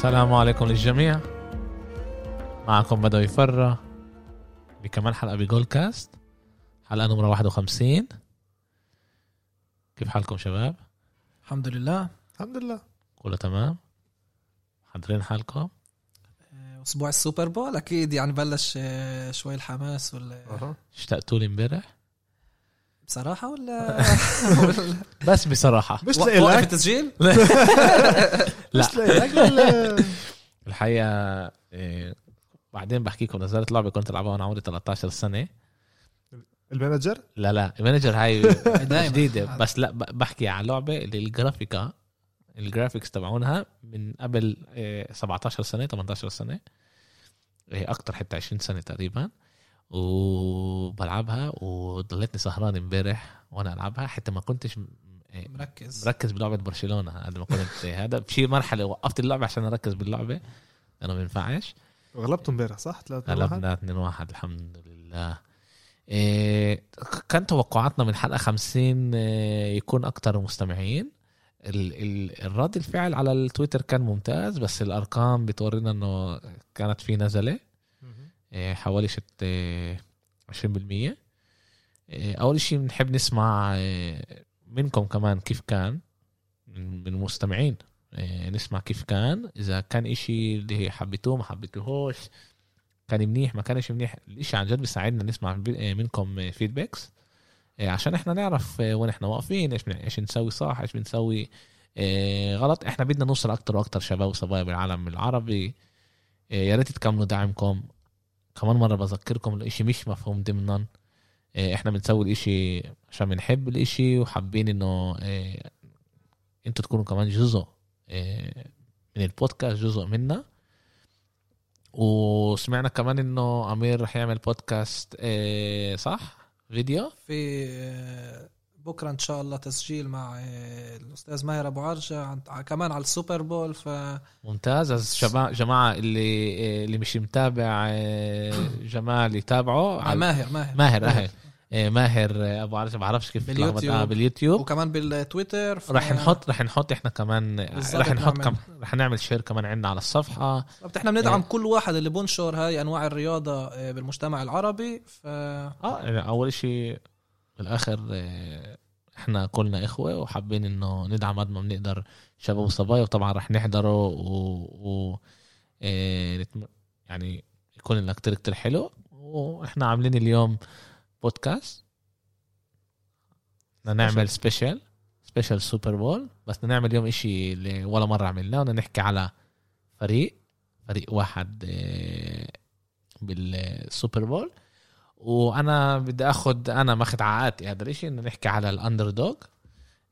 السلام عليكم للجميع معكم بدوي فرة بكمان حلقة بجول كاست حلقة نمرة 51 كيف حالكم شباب؟ الحمد لله الحمد لله كله تمام؟ محضرين حالكم؟ آه، أسبوع السوبر بول أكيد يعني بلش آه، شوي الحماس أها اشتقتوا لي امبارح؟ بصراحة ولا ولا- بس بصراحة. مش وقف لك التسجيل؟ لا. مش لك ولا؟ الحقيقة إيه، بعدين بحكي لكم نزلت لعبة كنت ألعبها وأنا عمري 13 سنة. ال manager؟ لا لا ال manager هاي. جديدة. بس لا ب- بحكي عن لعبة اللي ال graphic ال graphics تبعونها من قبل إيه، 17 سنة 18 سنة. إيه، أكتر حتى 20 سنة تقريبا. وبلعبها وضليتني سهران امبارح وأنا ألعبها حتى ما كنتش إيه، مركز. مركز بلعبة برشلونة. قد ما كنت هذا بشي مرحلة وقفت اللعبة عشان أركز باللعبة. لأنه ما بينفعش غلبته امبارح صح؟ 3 غلبنا 2 1 الحمد لله. إيه كان توقعاتنا من حلقة 50 إيه، يكون أكتر مستمعين. ال ال الرد الفعل على التويتر كان ممتاز بس الأرقام بتورينا إنه كانت في نزلة. إيه، حوالي شت إيه، 20% إيه، أول شيء بنحب نسمع منكم كمان كيف كان من المستمعين. نسمع كيف كان. إذا كان إشي اللي حبيتوه ما حبيتوهوش كان منيح ما كانش منيح الإشي عن جد بيساعدنا نسمع منكم فيدباكس عشان إحنا نعرف وين إحنا واقفين إيش إيش نسوي صح إيش بنسوي غلط. إحنا بدنا نوصل أكتر وأكتر شباب وصبايا بالعالم العربي. يا ريت تكملوا دعمكم. كمان مرة بذكركم الاشي مش مفهوم ضمنا. إيه، إحنا بنسوي الإشي عشان بنحب الإشي وحابين إنه إيه، إنتوا تكونوا كمان جزء إيه، من البودكاست جزء منا. وسمعنا كمان إنه أمير رح يعمل بودكاست إيه، صح؟ فيديو؟ في بكرة إن شاء الله تسجيل مع آه، الأستاذ ماهر أبو عرجة كمان على ال Super Bowl ف ممتاز. يا جماعة اللي اللي مش متابع إيه، جمال يتابعه على- ماهر ماهر. ماهر أهل. ماهر. آه، أبو عرش ما بعرفش كيف باليوتيوب. آه باليوتيوب. وكمان بالتويتر ف- رح نحط رح نحط إحنا كمان رح نحط. كم رح نعمل share كمان عندنا على الصفحة. بالضبط، إحنا بندعم. كل واحد اللي بنشر هاي أنواع الرياضة آه، بالمجتمع العربي ف آه يعني أول شيء بالآخر آه، إحنا كلنا إخوة وحابين إنه ندعم قد ما بنقدر شباب وصبايا وطبعا رح نحضره و, و... آه، يعني يكون لنا كتير كتير حلو. وإحنا عاملين اليوم بودكاست بدنا نعمل special special Super Bowl بس بدنا نعمل اليوم إشي اللي ولا مرة عملناه بدنا نحكي على فريق فريق واحد آه، بال Super Bowl وأنا بدي اخذ أنا ماخذ ع عاتقي هذا الاشي انه نحكي على ال underdog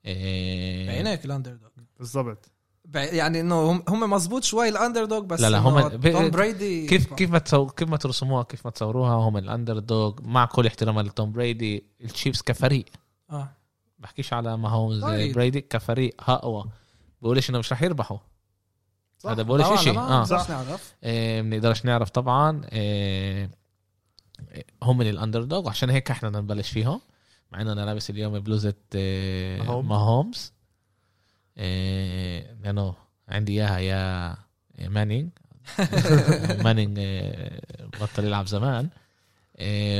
إيه. بعينك ال underdog بالضبط يعني إنه هم هم مزبوط شوي ال underdog بس لا لا، هم- ب- توم بريدي كيف كيف ما تسو كيف ما ترسموها كيف ما تصوروها هم ال underdog مع كل احترام لتوم بريدي ال Chiefs كفريق. آه. بحكيش على ما هو طيب. بريدي كفريق اقوى بقولش إنه مش رح يربحوا. هذا بقولش ما آه. بنقدرش نعرف. إيه، بنقدرش نعرف طبعا. إيه، هم من ال underdog وعشان هيك إحنا بدنا نبلش فيهم مع إنه أنا لابس اليوم بلوزة إيه، ماهوم. ماهومز. إيه، لأنه عندي إياها يا مانينج مانينج إيه، بطل يلعب زمان.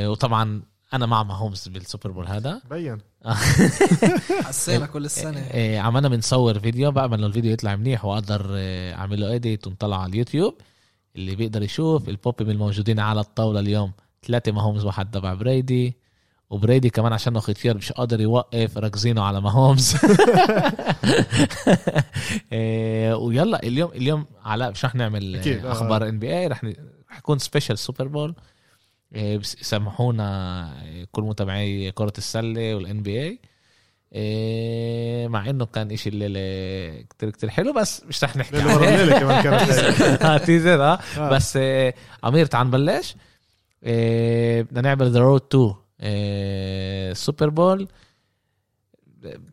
وطبعا أنا مع ماهومز بال Super Bowl هذا. بين. حسينا كل السنة. عملنا بنصور فيديو بقى إنه الفيديو يطلع منيح وأقدر اعمل له edit ونطلع على اليوتيوب. اللي بيقدر يشوف البوبي الموجودين على الطاولة اليوم. ثلاثة ماهومز واحد تبع بريدي وبريدي كمان عشان ختيار مش قادر يوقف ركزينه على ماهومز إيه، ويلا اليوم اليوم علاء مش رح نعمل أكيد، آه، آه. أخبار NBA رح يكون special Super Bowl إيه، سامحونا إيه، كل متابعي كرة السلة وال NBA إيه، مع إنه كان إشي الليلة كتير كتير حلو بس مش رح نحكي الليلة كمان كانت آه teaser آه. آه. بس آه، أمير تعال نبلش. آه، بدنا نعمل the road to Super Bowl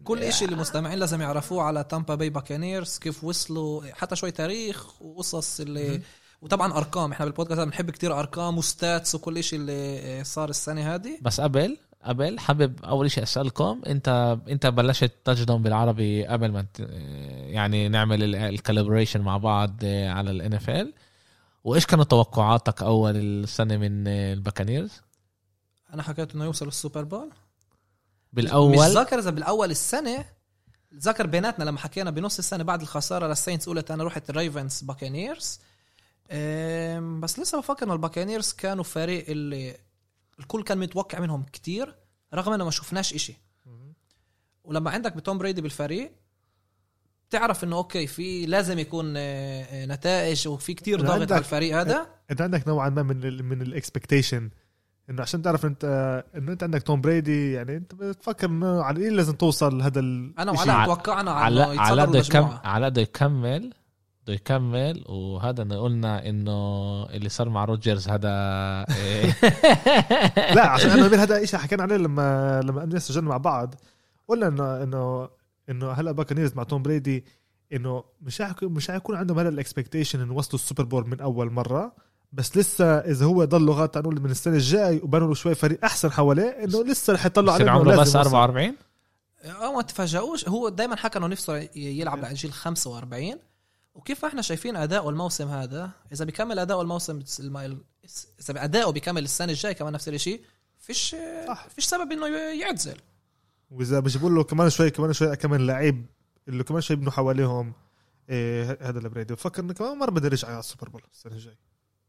كل إشي اللي المستمعين لازم يعرفوه على Tampa Bay Buccaneers كيف وصلوا حتى شوي تاريخ وقصص اللي وطبعا أرقام إحنا بالبودكاست بنحب كتير أرقام و stats وكل إشي اللي صار السنة هذه. بس قبل قبل حابب أول شيء أسألكم أنت أنت بلشت touchdown بالعربي قبل ما ت- يعني نعمل ال collaboration مع بعض على ال NFL وإيش كانت توقعاتك أول السنة من ال Buccaneers؟ أنا حكيت إنه يوصل ال Super Bowl. مش بالاول ذاكر إذا بالأول السنة ذاكر بيناتنا لما حكينا بنص السنة بعد الخسارة لل Saints قلت أنا رحت ال Ravens Buccaneers بس لسه بفكر إنه ال Buccaneers كانوا فريق اللي الكل كان متوقع منهم كتير رغم إنه ما شفناش إشي. ولما عندك بتوم بريدي بالفريق تعرف إنه okay في لازم يكون آه، آه، نتائج وفي كتير ضغط على الفريق هذا. أنت عندك نوعا ما من ال من ال expectation إنه عشان تعرف إنت إنه أنت عندك توم بريدي يعني أنت بتفكر إنه على القليل لازم توصل لهذا ال أنا الشيء. وعلاء على- توقعنا على على على يتصدروا قد يكم المجموعه على قد يكمل بده يكمل وهذا أنا قلنا إنه اللي صار مع روجرز هذا إيه، لا عشان أنا هذا شيء حكينا عليه لما لما سجلنا مع بعض. قلنا إنه إنه إنه هلأ الباكانيرز مع توم بريدي إنه مش حيكون مش حيكون عندهم هذا ال expectation إنه وصلوا السوبر بول من أول مرة بس لسه إذا هو ضل تعال نقول من السنة الجاي وبنوا شوي فريق أحسن حواليه إنه لسه رح يطلعوا عليه عمره لازم بس يوصل. 44 آه ما تفاجئوش هو دائما حكى إنه نفسه يلعب لجيل 45 وكيف إحنا شايفين اداؤه الموسم هذا؟ إذا بيكمل اداؤه الموسم الم- ال- إذا اداؤه بيكمل السنة الجاي كمان نفس الشيء فيش صح. فيش سبب إنه يعتزل وإذا بجيبوا له كمان شوي كمان شوي كمان لعيب اللي كمان شوي يبنوا حواليهم إيه هذا البريدي بفكر إنه كمان مره بده يرجع على السوبر بول السنة الجاي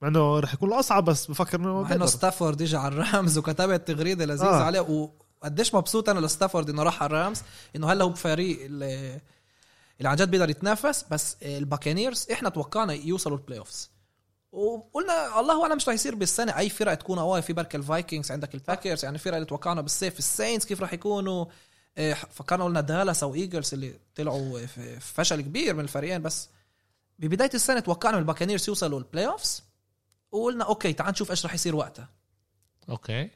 مع إنه رح يكون اصعب بس بفكر إنه مع إنه. ستافورد اجى على الرامز وكتبت تغريده لذيذة آه. آه. عليه وقديش مبسوط أنا لستافورد إنه راح على الرامز إنه هلأ هو بفريق اللي, اللي عن جد بيقدر يتنافس بس الباكانيرز إحنا توقعنا يوصلوا ال playoffs وقلنا الله أعلم مش رح يصير بالسنة. أي فرق تكون قوية في بركة الفايكنجز عندك الباكرز يعني الفرق اللي توقعنا بالصيف السينتس كيف رح يكونوا؟ إيه، فكرنا قلنا دالاس أو إيجلز اللي طلعوا في فشل كبير من الفريقين بس ببداية السنة توقعنا الباكانيرز يوصلوا ال playoffs وقلنا okay تعال نشوف إيش رح يصير وقتها. okay.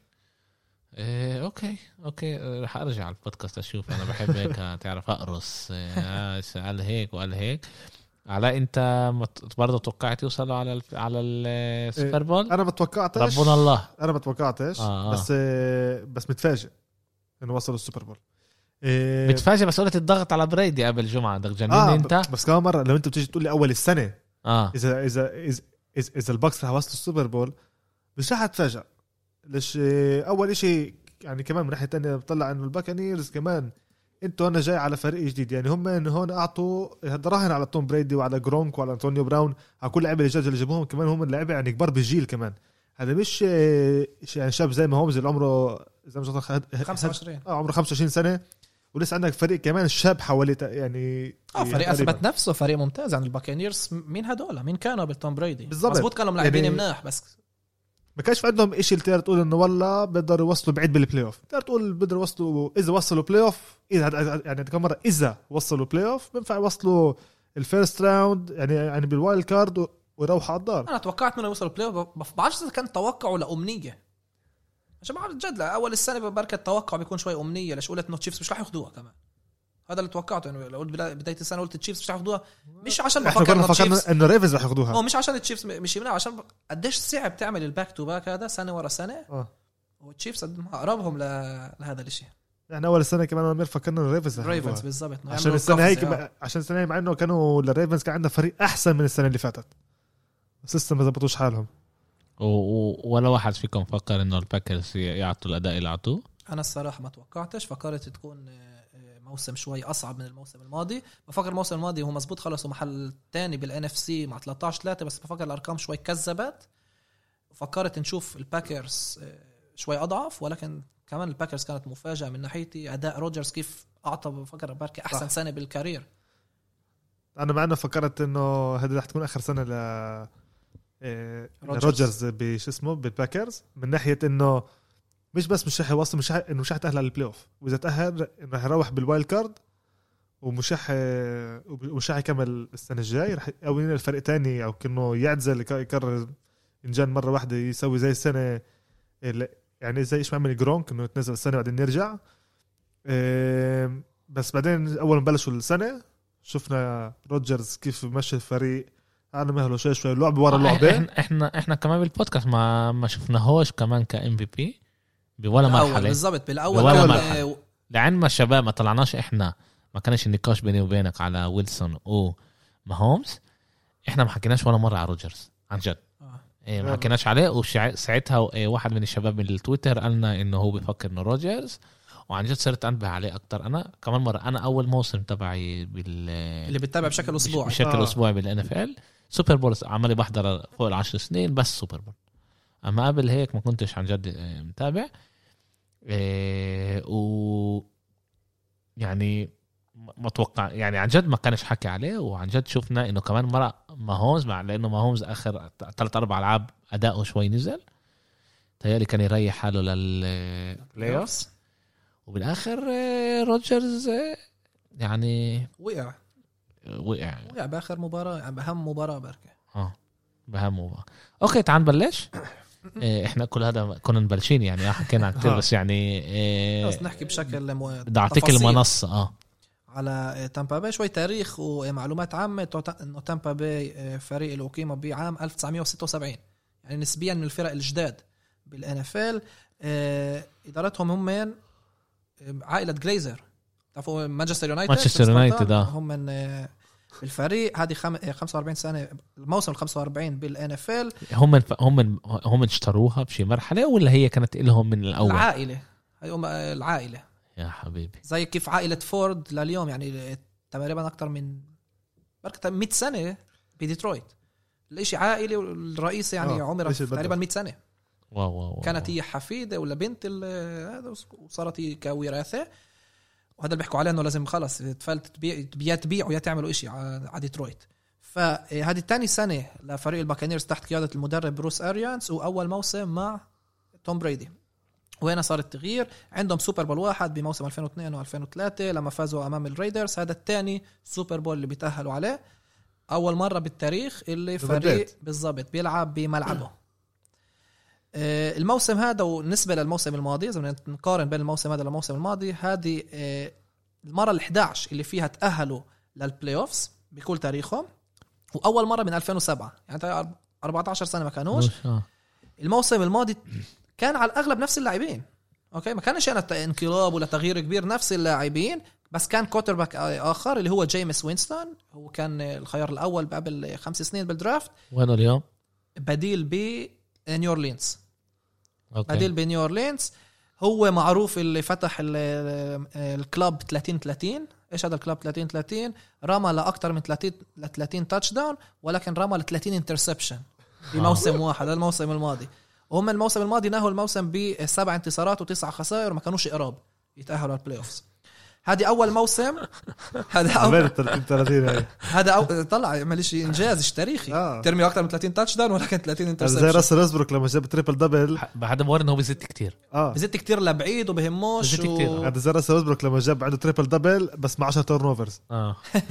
إيه okay okay. إيه، رح أرجع على البودكاست أشوف أنا بحب هيك تعرف أقرص. إيه، قال هيك وقال هيك. علاء انت مت- برضه توقعت يوصلوا على ال على السوبر بول أنا ما توقعتش. ربنا الله. أنا ما توقعتش. آه، آه. بس آه، بس متفاجئ إنه وصلوا السوبر بول. إيه متفاجئ بس قلت الضغط على بريدي قبل جمعه بدك تجنني آه أنت؟ بس كمان مرة لو أنت بتيجي تقول لي أول السنة آه. إذا إذا إذا إذا, إذا الباكس رح وصلوا السوبر بول مش رح أتفاجئ. ليش؟ آه، أول شيء يعني كمان من ناحية ثانية بطلع إنه الباكانيرز كمان أنتوا هنا جاي على فريق جديد. يعني هم إن هون اعطوا هذا راهن على توم بريدي وعلى جرونك وعلى أنطونيو براون على كل لعيبة الجداد اللي جابوهم. كمان هم اللعيبه يعني كبار بالجيل كمان. هذا مش يعني شاب زي ماهومز اللي عمره زي ما خد 25 آه عمره 25 سنة. ولسه عندك فريق كمان شاب حواليه ت- يعني آه فريق. أثبت نفسه فريق ممتاز يعني الباكانيرز مين هدول؟ مين كانوا بالتوم بريدي؟ بالضبط. مزبوط كانوا لاعبين يعني- مناح بس ما كانش في عندهم شيء اللي تقدر تقول إنه والله بيقدروا يوصلوا بعيد بال playoff تقدر تقول بيقدروا يوصلوا إذا وصلوا playoff اذا يعني كم مرة؟ إذا وصلوا playoff بينفع يوصلوا ال first round يعني يعني بال wild card ويروحوا على الدار. أنا توقعت منه يوصل ال playoff ما بعرفش إذا كان توقعه لامنيه عشان بعرف جد أول السنة بركة التوقع بيكون شوي أمنية ليش؟ قلت إنه تشيفز مش رح ياخذوها كمان. هذا اللي توقعته يعني. لو قلت بدا- بداية السنة قلت التشيفز مش رح ياخذوها مش عشان إحنا كنا إنه فكرنا إنه ريفنز رح ياخذوها هو مش عشان التشيفز مش يمنع عشان قديش صعب تعمل ال back to back هذا سنة ورا سنة. آه. والتشيفز أقربهم ل... لهذا الشيء إحنا أول السنة كمان وأمير فكرنا إنه ريفز رح ريفنز ياخذوها بالضبط. إنه عشان السنة هيك. عشان السنة هي مع إنه كانوا الريفنز كان عندها فريق أحسن من السنة اللي فاتت. بس لسه ما زبطوش حالهم. و- و- ولا واحد فيكم فكر إنه الباكرز يعطوا الأداء اللي اعطوه أنا الصراحة ما توقعتش. فكرت تكون موسم شوي أصعب من الموسم الماضي. بفكر الموسم الماضي هو مزبوط خلصوا محل تاني بال NFC مع 13 3 بس بفكر الأرقام شوي كذبت. وفكرت نشوف الباكرز آه، شوي أضعف ولكن كمان الباكرز كانت مفاجأة من ناحيتي. أداء روجرز كيف أعطى بفكر بركي أحسن صح. سنة بال career. أنا مع إنه فكرت إنه هذه رح تكون آخر سنة ل إيه، روجرز. روجرز بش اسمه بالباكرز. من ناحية إنه مش بس مش رح يوصل مش رح إنه مش رح يتأهل على ال playoff وإذا تأهل رح يروح بال wild card ومش رح ومش رح يكمل السنة الجاي رح أو ينقل الفريق تاني أو كأنه يعتزل يك- يقرر إنجان مرة واحدة يسوي زي السنة يعني زي إيش ما عمل جرونك إنه يتنزل السنة بعدين يرجع. بس بعدين أول ما بلشوا السنة شفنا روجرز كيف مشى الفريق. أنا مهله شوي شوي لعبه ورا لعبة. إحنا إحنا إحنا كمان بالبودكاست ما ما شفناهوش كمان كام في بي بولا مرحلة بالضبط بالأول بولا كان مرحلة. آه، لعن ما الشباب ما طلعناش إحنا ما كانش النقاش بيني وبينك على ويلسون وماهومز إحنا ما حكيناش ولا مرة على روجرز عن جد آه. إيه ما. حكيناش عليه وساعتها إيه واحد من الشباب من التويتر قالنا إنه هو بيفكر إنه روجرز وعن جد صرت أنبه عليه أكتر أنا كمان مرة أنا أول موسم تبعي بال اللي بتتابع بشكل أسبوعي بشكل آه. أسبوعي بال NFL سوبر بول عمالي بحضر فوق العشر سنين بس سوبر بول أما قبل هيك ما كنتش عن جد آه، متابع. إيه و يعني ما أتوقع يعني عن جد ما كانش حكي عليه وعن جد شفنا إنه كمان مرة ماهومز مع لأنه ماهومز آخر ثلاث أربع ألعاب أداؤه شوي نزل. تهيألي كان يريح حاله لل playoff وبالآخر آه، روجرز آه، يعني وقع. وقع. وقع بآخر مباراة بأهم مباراة بركة. آه بهمه بقى okay تعال نبلش. إحنا كل هذا كنا مبلشين يعني آه حكينا عن كتير آه. بس يعني إيه، بس نحكي بشكل مو... بدي أعطيك. المنصة آه على تامبا باي شوي تاريخ ومعلومات عامة إنه تامبا باي آه، فريق اللي أقيم بعام 1976 يعني نسبيا من الفرق الجداد بال NFL إدارتهم هم من آه، عائلة جليزر تعرفوا مانشستر يونايتد مانشستر يونايتد، آه. هم من آه، بالفريق هذه خم... آه، 45 سنة الموسم ال 45 بالان اف ال هم هم هم اشتروها بشي مرحلة ولا هي كانت لهم من الأول؟ العائلة. هي هم آه، العائلة. يا حبيبي. زي كيف عائلة فورد لليوم يعني تقريبا أكثر من بركة 100 سنة بديترويت. الإشي عائلي والرئيس يعني آه،. تقريبا 100 سنة. wow wow, wow. كانت هي حفيدة ولا بنت ال- هذا وصارت هي كوراثة وهذا اللي بيحكوا عليه إنه لازم خلص تفلت تبيع يا تبيعوا يا تعملوا إشي على ديترويت. فهذه تاني سنة لفريق الباكانيرز تحت قيادة المدرب بروس اريانز وأول موسم مع توم بريدي. وهنا صار التغيير؟ عندهم Super Bowl واحد بموسم 2002 و2003 لما فازوا أمام الريدرز. هذا الثاني Super Bowl اللي بيتأهلوا عليه. أول مرة بالتاريخ اللي فريق. بالضبط بيلعب بملعبه. الموسم هذا وبالنسبه للموسم الماضي إذا بدنا نقارن بين الموسم هذا والموسم الماضي هذه آه، المرة ال11 اللي فيها تأهلوا لل playoffs بكل تاريخهم وأول مرة من 2007 يعني تقريباً 14 سنة ما كانوش. آه. الموسم الماضي كان على الأغلب نفس اللاعبين. okay؟ ما كانش أنا انقلاب ولا تغيير كبير نفس اللاعبين بس كان quarterback آخر اللي هو جيمس وينستون هو كان الخيار الأول قبل خمس سنين بال draft وينه اليوم؟ بديل بنيو اورلينز بديل بنيو اورلينز هو معروف اللي فتح ال- ال club 30 30 إيش هذا ال club 30 30 رمى لاكثر من 30 ل 30 touchdown ولكن رمى ل 30 interception بموسم واحد هذا الموسم الماضي. وهم الموسم الماضي نهوا الموسم بسبع انتصارات وتسع خسائر وما كانوش قراب يتأهلوا لل playoffs هذه أول موسم؟ هذا أول 30 30 هي هذا أو... طلع يعمل شيء إنجاز تاريخي. آه. ترمي أكثر من 30 touchdown ولكن 30 زي interception راسل ويسبروك لما جاب triple double بعد ما انه هو بزت كتير. آه. بزت كتير لبعيد وبهموش بزت كتير. و... هذا زي راسل ويسبروك لما جاب عنده triple double بس مع 10 turnovers آه.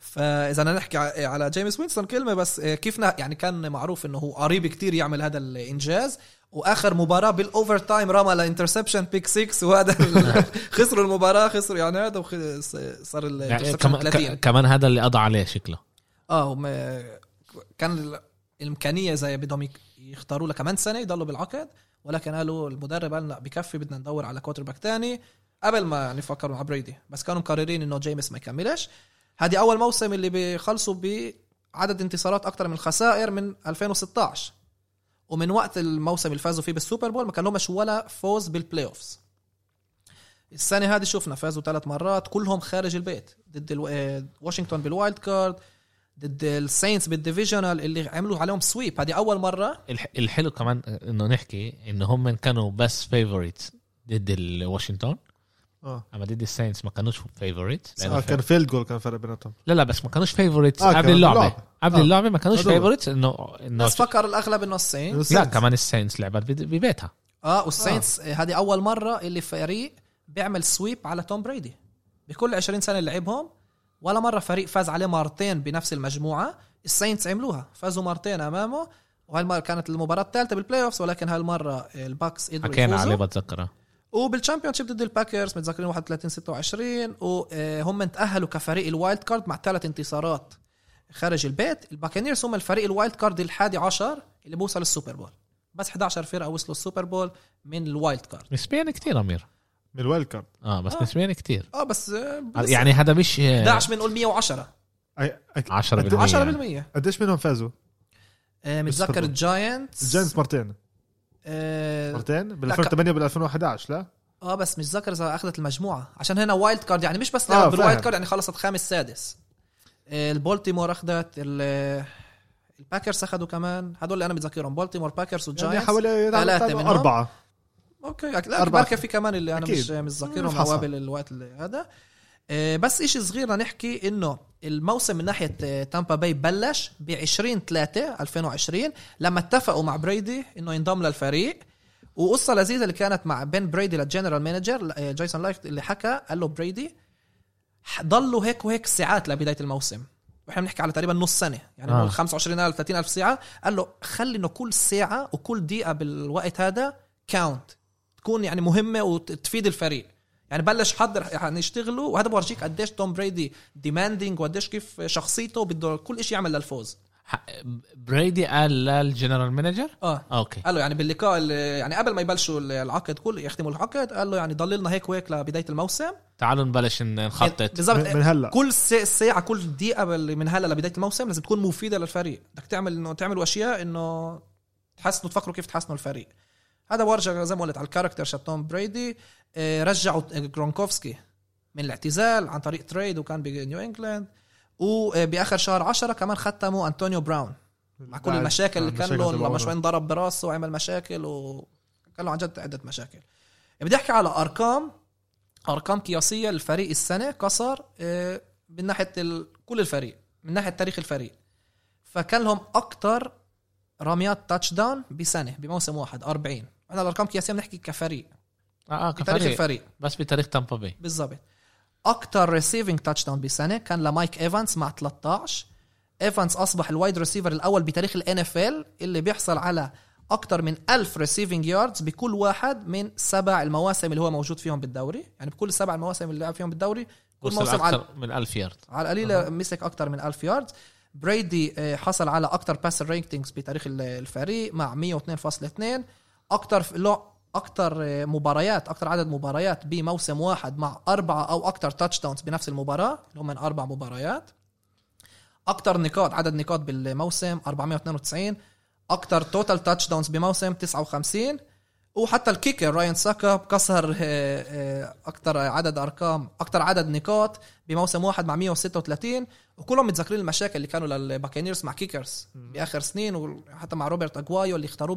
فإذا بدنا نحكي على جيمس وينستون كلمة بس آه، كيف يعني كان معروف إنه هو قريب كتير يعمل هذا الإنجاز. وآخر مباراة بال overtime رمى ل interception pick 6 وهذا خسروا المباراة خسروا يعني هذا صار يعني كمان 30 ك- كمان هذا اللي قضى عليه شكله. آه كان ال- الإمكانية زي بدهم يختاروا له كمان سنة يضلوا بالعقد ولكن قالوا المدرب قال لا بكفي بدنا ندور على quarterback تاني قبل ما يعني فكروا مع بريدي بس كانوا مقررين إنه جيمس ما يكملش. هذه أول موسم اللي بيخلصوا بعدد انتصارات أكثر من الخسائر من 2016 ومن وقت الموسم اللي فازوا فيه بال Super Bowl ما كان لهمش ولا فوز بال playoffs السنة هذه شفنا فازوا ثلاث مرات كلهم خارج البيت. ضد واشنطن بال wild card ضد الساينتس بال divisional اللي عملوا عليهم sweep هذه أول مرة. الح- الحلو كمان إنه نحكي إنه هم كانوا بس favorites ضد الواشنطن آه. أما ضد الساينتس ما كانوش favorites آه، كان field goal كان فرق بيناتهم لا لا بس ما كانوش favorites آه، قبل اللعبة. باللعبة. قبل آه. اللعبة ما كانوش هدول. favorites انه إنه بس فكر الأغلب إنه الساينتس لا كمان الساينتس لعبت ببيتها آه والساينتس آه. هذه أول مرة اللي فريق بيعمل sweep على توم بريدي. بكل 20 سنة اللي لعبهم ولا مرة فريق فاز عليه مرتين بنفس المجموعة. الساينتس عملوها. فازوا مرتين أمامه وهالمرة كانت المباراة الثالثة بال playoffs ولكن هالمرة الباكس قدروا حكينا عليه بتذكره. وبال championship ضد الباكرز متذكرين 31 26 وهم تاهلوا كفريق ال wild card مع ثلاث انتصارات خارج البيت. الباكانيرز هم الفريق ال wild card الحادي عشر اللي بوصل ال Super Bowl. بس 11 فرقة وصلوا ال Super Bowl من ال wild card نسبيا كتير أمير. من ال wild card آه بس آه. نسبيا كتير. آه بس آه، بس يعني هذا مش 11 بنقول 110 أي- أك- 10% 10% قديش منهم فازوا؟ آه، متذكر. الجاينتس الجاينتس مرتين. آه، مرتين بال لا، 2008 بال 2011 لا؟ آه بس مش ذكر إذا أخذت المجموعة عشان هنا وايلد كارد يعني مش بس آه، بالوايلد. كارد يعني خلصت خامس سادس آه، البولتيمور أخذت ال- الباكرز أخذوا كمان هدول اللي أنا متذكرهم بولتيمور باكرز يعني والجاينتس حوالي ثلاثة ثلاثة منهم. أربعة okay لا أربعة. بركة في كمان اللي أنا أكيد. مش نفحصها. اوابل الوقت هذا بس إشي صغير نحكي إنه الموسم من ناحية آه، تامبا باي بلش ب 20 3 2020 لما اتفقوا مع بريدي إنه ينضم للفريق وقصة لذيذة اللي كانت مع بين بريدي لل general manager آه، جايسون لايكت اللي حكى قال له بريدي ضلوا هيك وهيك ساعات لبداية الموسم وإحنا بنحكي على تقريبا نص سنة يعني آه. آه. 25000 30000 ساعة قال له خلي إنه كل ساعة وكل دقيقة بالوقت هذا count تكون يعني مهمة وتفيد الفريق يعني بلش حضر يعني يشتغلوا وهذا بورجيك قديش توم بريدي demanding وقديش كيف شخصيته بده كل شيء يعمل للفوز. بريدي قال لل general manager؟ آه. okay. قال له يعني باللقاء اللي يعني قبل ما يبلشوا العقد كل يختموا العقد قال له يعني ضل لنا هيك وهيك لبداية الموسم. تعالوا نبلش نخطط. بالضبط. من هلا. كل سا- ساعة كل دقيقة من هلا لبداية الموسم لازم تكون مفيدة للفريق. بدك تعمل انه تعملوا أشياء إنه تحسنوا تفكروا كيف تحسنوا الفريق. هذا ورجع زي ما قلت على ال character شات توم بريدي آه، رجعوا جرونكوفسكي من الاعتزال عن طريق trade وكان بنيو إنجلاند. وبآخر شهر عشرة كمان ختموا أنطونيو براون. مع كل المشاكل اللي كان له لما. شوي انضرب براسه وعمل مشاكل وكان له عن جد عدة مشاكل. بدي أحكي على أرقام. أرقام قياسية للفريق السنة كسر آه، من ناحية. كل الفريق من ناحية تاريخ الفريق. فكان لهم أكثر رميات touchdown بسنة بموسم واحد 40 إحنا الأرقام قياسيه بنحكي كفريق. آه, بتاريخ كفريق. الفريق. بس بتاريخ تامبا باي بالضبط. أكثر receiving touchdown بسنة كان لمايك إيفانس مع 13 إيفانس أصبح ال wide receiver الأول بتاريخ ال NFL اللي بيحصل على أكثر من 1000 receiving yards بكل واحد من سبع المواسم اللي هو موجود فيهم بالدوري. يعني بكل سبع المواسم اللي لعب فيهم بالدوري كل موسم على من 1000 يارد على القليله مسك أكثر من 1000 yards بريدي حصل على أكثر pass ratings بتاريخ ال- الفريق مع 102.2 أكثر له أكثر مباريات أكثر عدد مباريات بموسم واحد مع أربعة أو أكثر touchdowns بنفس المباراة اللي هم أربع مباريات. أكثر نقاط عدد نقاط بالموسم 492 أكثر total touchdowns بموسم 59 وحتى ال kicker راين ساكوب كسر أكثر عدد أرقام أكثر عدد نقاط بموسم واحد مع 136 وكلهم متذكرين المشاكل اللي كانوا للباكينيرز مع kickers بآخر سنين وحتى مع روبرت أجوايو اللي اختاروه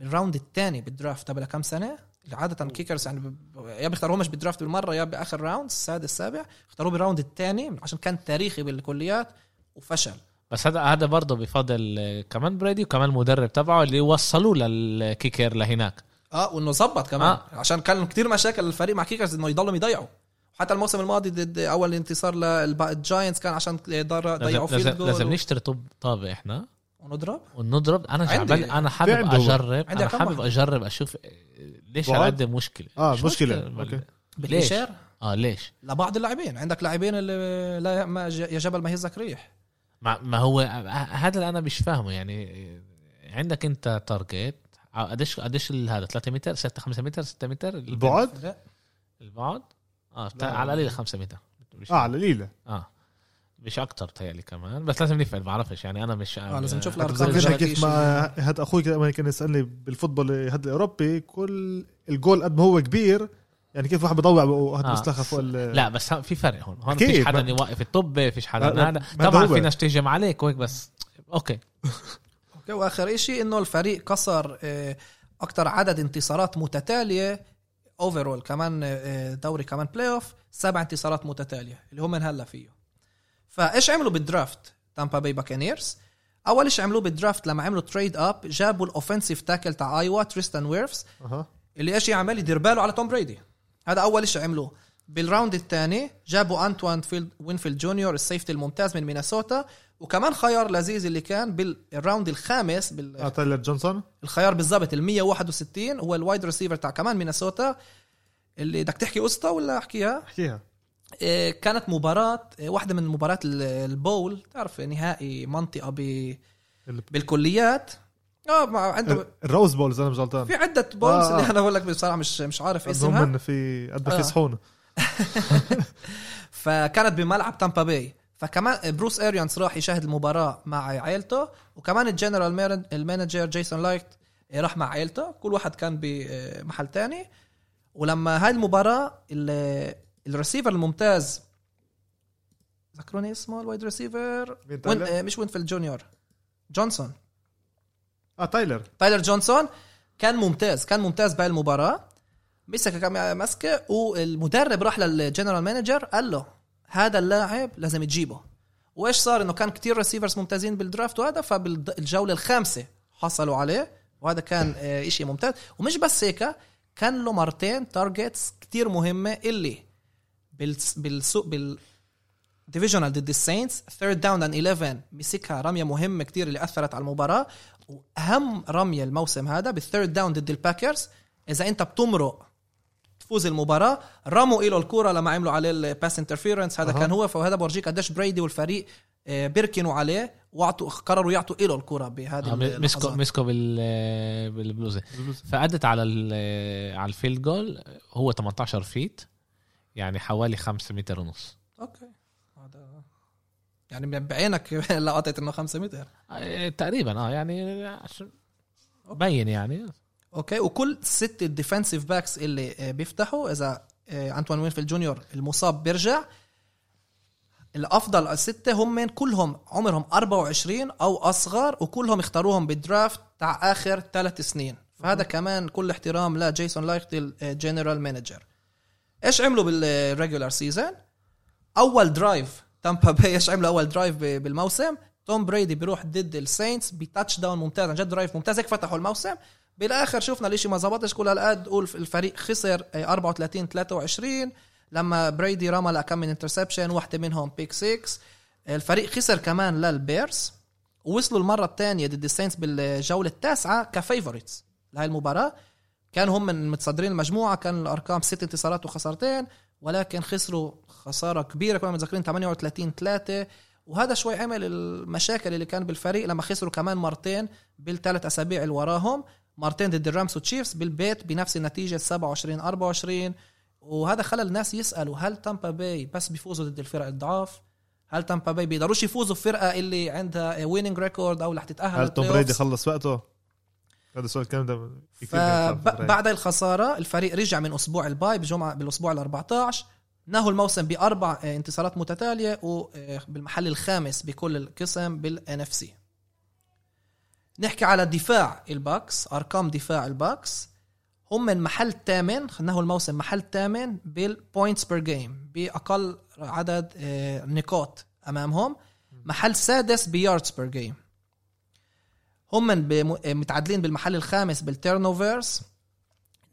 بال round الثاني بال draft قبل كم سنة؟ اللي عاده kickers يعني يا بيختاروه مش بال draft بالمرة يا بآخر round السادس السابع. اختاروه بال round الثاني عشان كان تاريخي بالكليات وفشل. بس هذا هذا برضه بفضل كمان بريدي وكمان المدرب تبعه اللي وصلوه لل kicker لهناك. آه وإنه زبط كمان. آه. عشان كان كتير مشاكل للفريق مع kickers إنه يضلوا يضيعوا. حتى الموسم الماضي ضد أول انتصار للجاينتس كان عشان ضيعوا field لازم, جول لازم و- نشتري طب طابة إحنا. ونضرب؟ ونضرب. أنا جعبان أنا حابب. أجرب أنا حابب. أجرب أشوف آه، ليش؟ هالقد مشكلة. آه مش مشكلة. بال- okay. بالإشار آه ليش؟ لبعض اللاعبين. عندك لاعبين اللي لا ما يا جبل ما يهزك ريح ما, ما هو هذا اللي أنا مش فاهمه. يعني عندك أنت تارجت قديش قديش ال- هذا؟ 3 متر 6 5 متر 6 متر؟ البعد. البعد؟ آه. على القليل 5 متر آه على القليلة. آه. مش أكتر تهيألي كمان بس لازم نفعل ما بعرفش يعني أنا مش آه، لازم نشوف آه، الأرقام. بتذكرني جرى كيف. ما هذا أخوي كمان كان يسألني بالفوتبول هذا الأوروبي كل الجول قد ما هو كبير يعني كيف واحد بضوع وهذا آه. فوق ال- لا بس في فرق هون هون. فيش حدا ما- يوقف الطب فيش حدا لا، لا، هذا طبعا. في ناس تهجم عليك وهيك بس أوكي أوكي وآخر شيء إنه الفريق كسر آه، أكثر عدد انتصارات متتالية overall كمان آه، دوري كمان playoff سبع انتصارات متتالية اللي هم من هلأ فيه فايش عملوا بال draft تامبا باي باكانيرز؟ أول شيء عملوه بال draft لما عملوا trade up جابوا ال offensive tackle تاع ايوا تريستان ويرفز أها. اللي إيش يعمل؟ يدير باله على توم بريدي. هذا أول شيء عملوه. بال round الثاني جابوا انتوان فيلد وينفيلد جونيور ال safety الممتاز من مينيسوتا. وكمان خيار لذيذ اللي كان بال round الخامس بال... آه تايلر جونسون. الخيار بالضبط ال 161 هو ال wide receiver تاع كمان مينيسوتا. اللي بدك تحكي قصته ولا أحكيها؟ أحكيها. كانت مباراة إيه، واحدة من مباريات ال- ال bowl تعرف نهائي منطقة ب... ال- بالكليات. آه عنده ال Rose Bowls أنا مش غلطان. في عدة bowls آه. اللي أنا بقول لك بصراحة مش مش عارف اسمها. هم في قد آه. في صحون فكانت بملعب تامبا باي. فكمان بروس اريانس راح يشاهد المباراة مع عائلته وكمان ال general ال manager جيسون لايت راح مع عائلته. كل واحد كان بمحل تاني. ولما هاي المباراة ال- الريسيفر الممتاز. ذكروني اسمه ال wide receiver وين؟ آه، مش وينفيلد جونيور. جونسون. آه تايلر. تايلر جونسون كان ممتاز كان ممتاز بهاي المباراة. مسك كم مسكة والمدرب راح لل general manager قال له هذا اللاعب لازم تجيبه. وإيش صار؟ إنه كان كتير receivers ممتازين بالدرافت وهذا فبالجولة الخامسة حصلوا عليه وهذا كان آه، إشي ممتاز. ومش بس هيك كان له مرتين targets كتير مهمة اللي بالس بالسوق بال divisional ضد الساينتس third down and 11 مسكها رمية مهمة كتير اللي أثرت على المباراة. وأهم رمية الموسم هذا بال third down ضد الباكرز. إذا أنت بتمرق تفوز المباراة. رموا له الكره لما عملوا عليه ال pass interference هذا أها. كان هو. فهذا بورجيك قديش بريدي والفريق آه، بيركنوا عليه. واعطوا قرروا يعطوا له الكره بهذه آه، مسكوا. مسكوا بال بالبلوزة. فأدت على على ال field goal هو 18 feet يعني حوالي 5 متر ونص. okay. هذا يعني بعينك لقطت إنه 5 متر. آه، تقريبا آه يعني عشان بين يعني. okay. وكل ست ال defensive backs اللي آه، بيفتحوا إذا آه، أنتوان وينفيلد جونيور المصاب بيرجع الأفضل السته هم من كلهم عمرهم 24 أو أصغر وكلهم اختاروهم بال draft تاع آخر ثلاث سنين. فهذا كمان كل احترام لجيسون لايخت ال general manager إيش عملوا بال regular season أول drive تامبا باي إيش عملوا أول drive بالموسم؟ توم بريدي بيروح ضد الساينتس ب touchdown ممتاز عن جد drive ممتاز هيك فتحوا الموسم. بالآخر شفنا الإشي ما زبطش كل هالقد قول الفريق خسر آه، 34 23 لما بريدي رمى لكم من interception واحدة منهم pick 6 الفريق خسر كمان للبيرز ووصلوا المرة الثانية ضد الساينتس بالجولة التاسعة ك favorites لهي المباراة. كانوا هم من متصدرين المجموعة كان الأرقام ست انتصارات وخسارتين ولكن خسروا خسارة كبيرة كنا متذكرين 38 3 وهذا شوي عمل المشاكل اللي كان بالفريق لما خسروا كمان مرتين بالثلاث أسابيع اللي وراهم مرتين ضد ال Rams و Chiefs بالبيت بنفس النتيجة 27 24 وهذا خلى الناس يسألوا هل تامبا باي بس بيفوزوا ضد الفرق الضعاف هل تامبا باي بيقدروش يفوزوا في فرقة اللي عندها winning record أو رح تتأهل هل توم بريدي؟ خلص وقته؟ هذا السؤال كان ده. فبعد الخسارة الفريق رجع من أسبوع ال bye بجمعة بالأسبوع ال 14 نهوا الموسم بأربع آه، انتصارات متتالية وبالمحل الخامس بكل القسم بال NFC نحكي على دفاع ال Bucs أرقام دفاع ال Bucs. هم من محل ثامن نهوا الموسم محل ثامن بال points per game بأقل عدد آه، نقاط أمامهم. محل سادس ب yards per game هم متعادلين بالمحل الخامس بال turnovers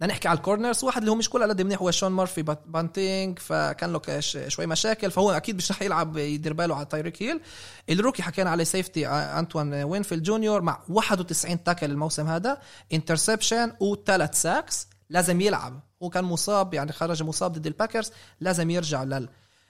بدنا نحكي على ال corners واحد اللي هو مش كل قد منيح هو شون مارفي بانتينج فكان له شوي مشاكل فهو أكيد مش رح يلعب يدير باله على تايريك هيل ال rookie حكينا عليه safety انتوان وينفيلد جونيور مع 91 tackle الموسم هذا. interception وثلاث sacks لازم يلعب. هو كان مصاب يعني خرج مصاب ضد ال Packers لازم يرجع لل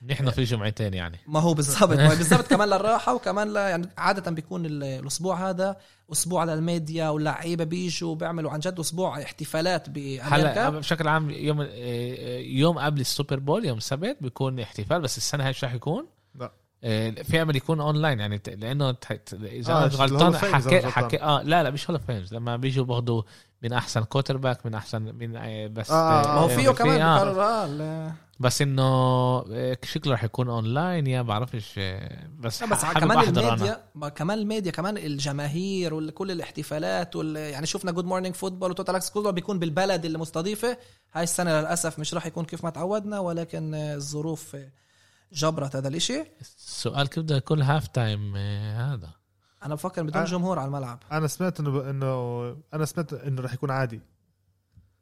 نحن في جمعتين يعني. ما هو بالضبط ما هو بالضبط كمان للراحه وكمان ل يعني عادة بيكون ال- الأسبوع هذا أسبوع للميديا واللعيبه بيجوا بيعملوا عن جد أسبوع احتفالات هلا بأمريكا. بشكل عام يوم آه، يوم قبل ال Super Bowl يوم السبت بيكون احتفال بس السنة هاي مش رح يكون. لا. آه، في امل يكون أونلاين يعني لأنه إذا آه، أنا مش غلطان حكي. حكي آه لا لا مش Hall of Famers لما بيجوا باخذوا من أحسن quarterback من أحسن من آه، بس آه، آه، ما هو فيه في- كمان آه. بس إنه شكله رح يكون أونلاين يا بعرفش بس بس كمان. الميديا ما كمان الميديا كمان الجماهير وكل الاحتفالات وال يعني شفنا Good Morning Football و Total Access كله بيكون بالبلد اللي مستضيفة هاي السنة للأسف مش راح يكون كيف ما تعودنا ولكن الظروف جبرت هذا الإشي. السؤال كيف بده يكون halftime هذا؟ أنا بفكر بدون. جمهور على الملعب. أنا سمعت إنه إنه أنا سمعت إنه رح يكون عادي.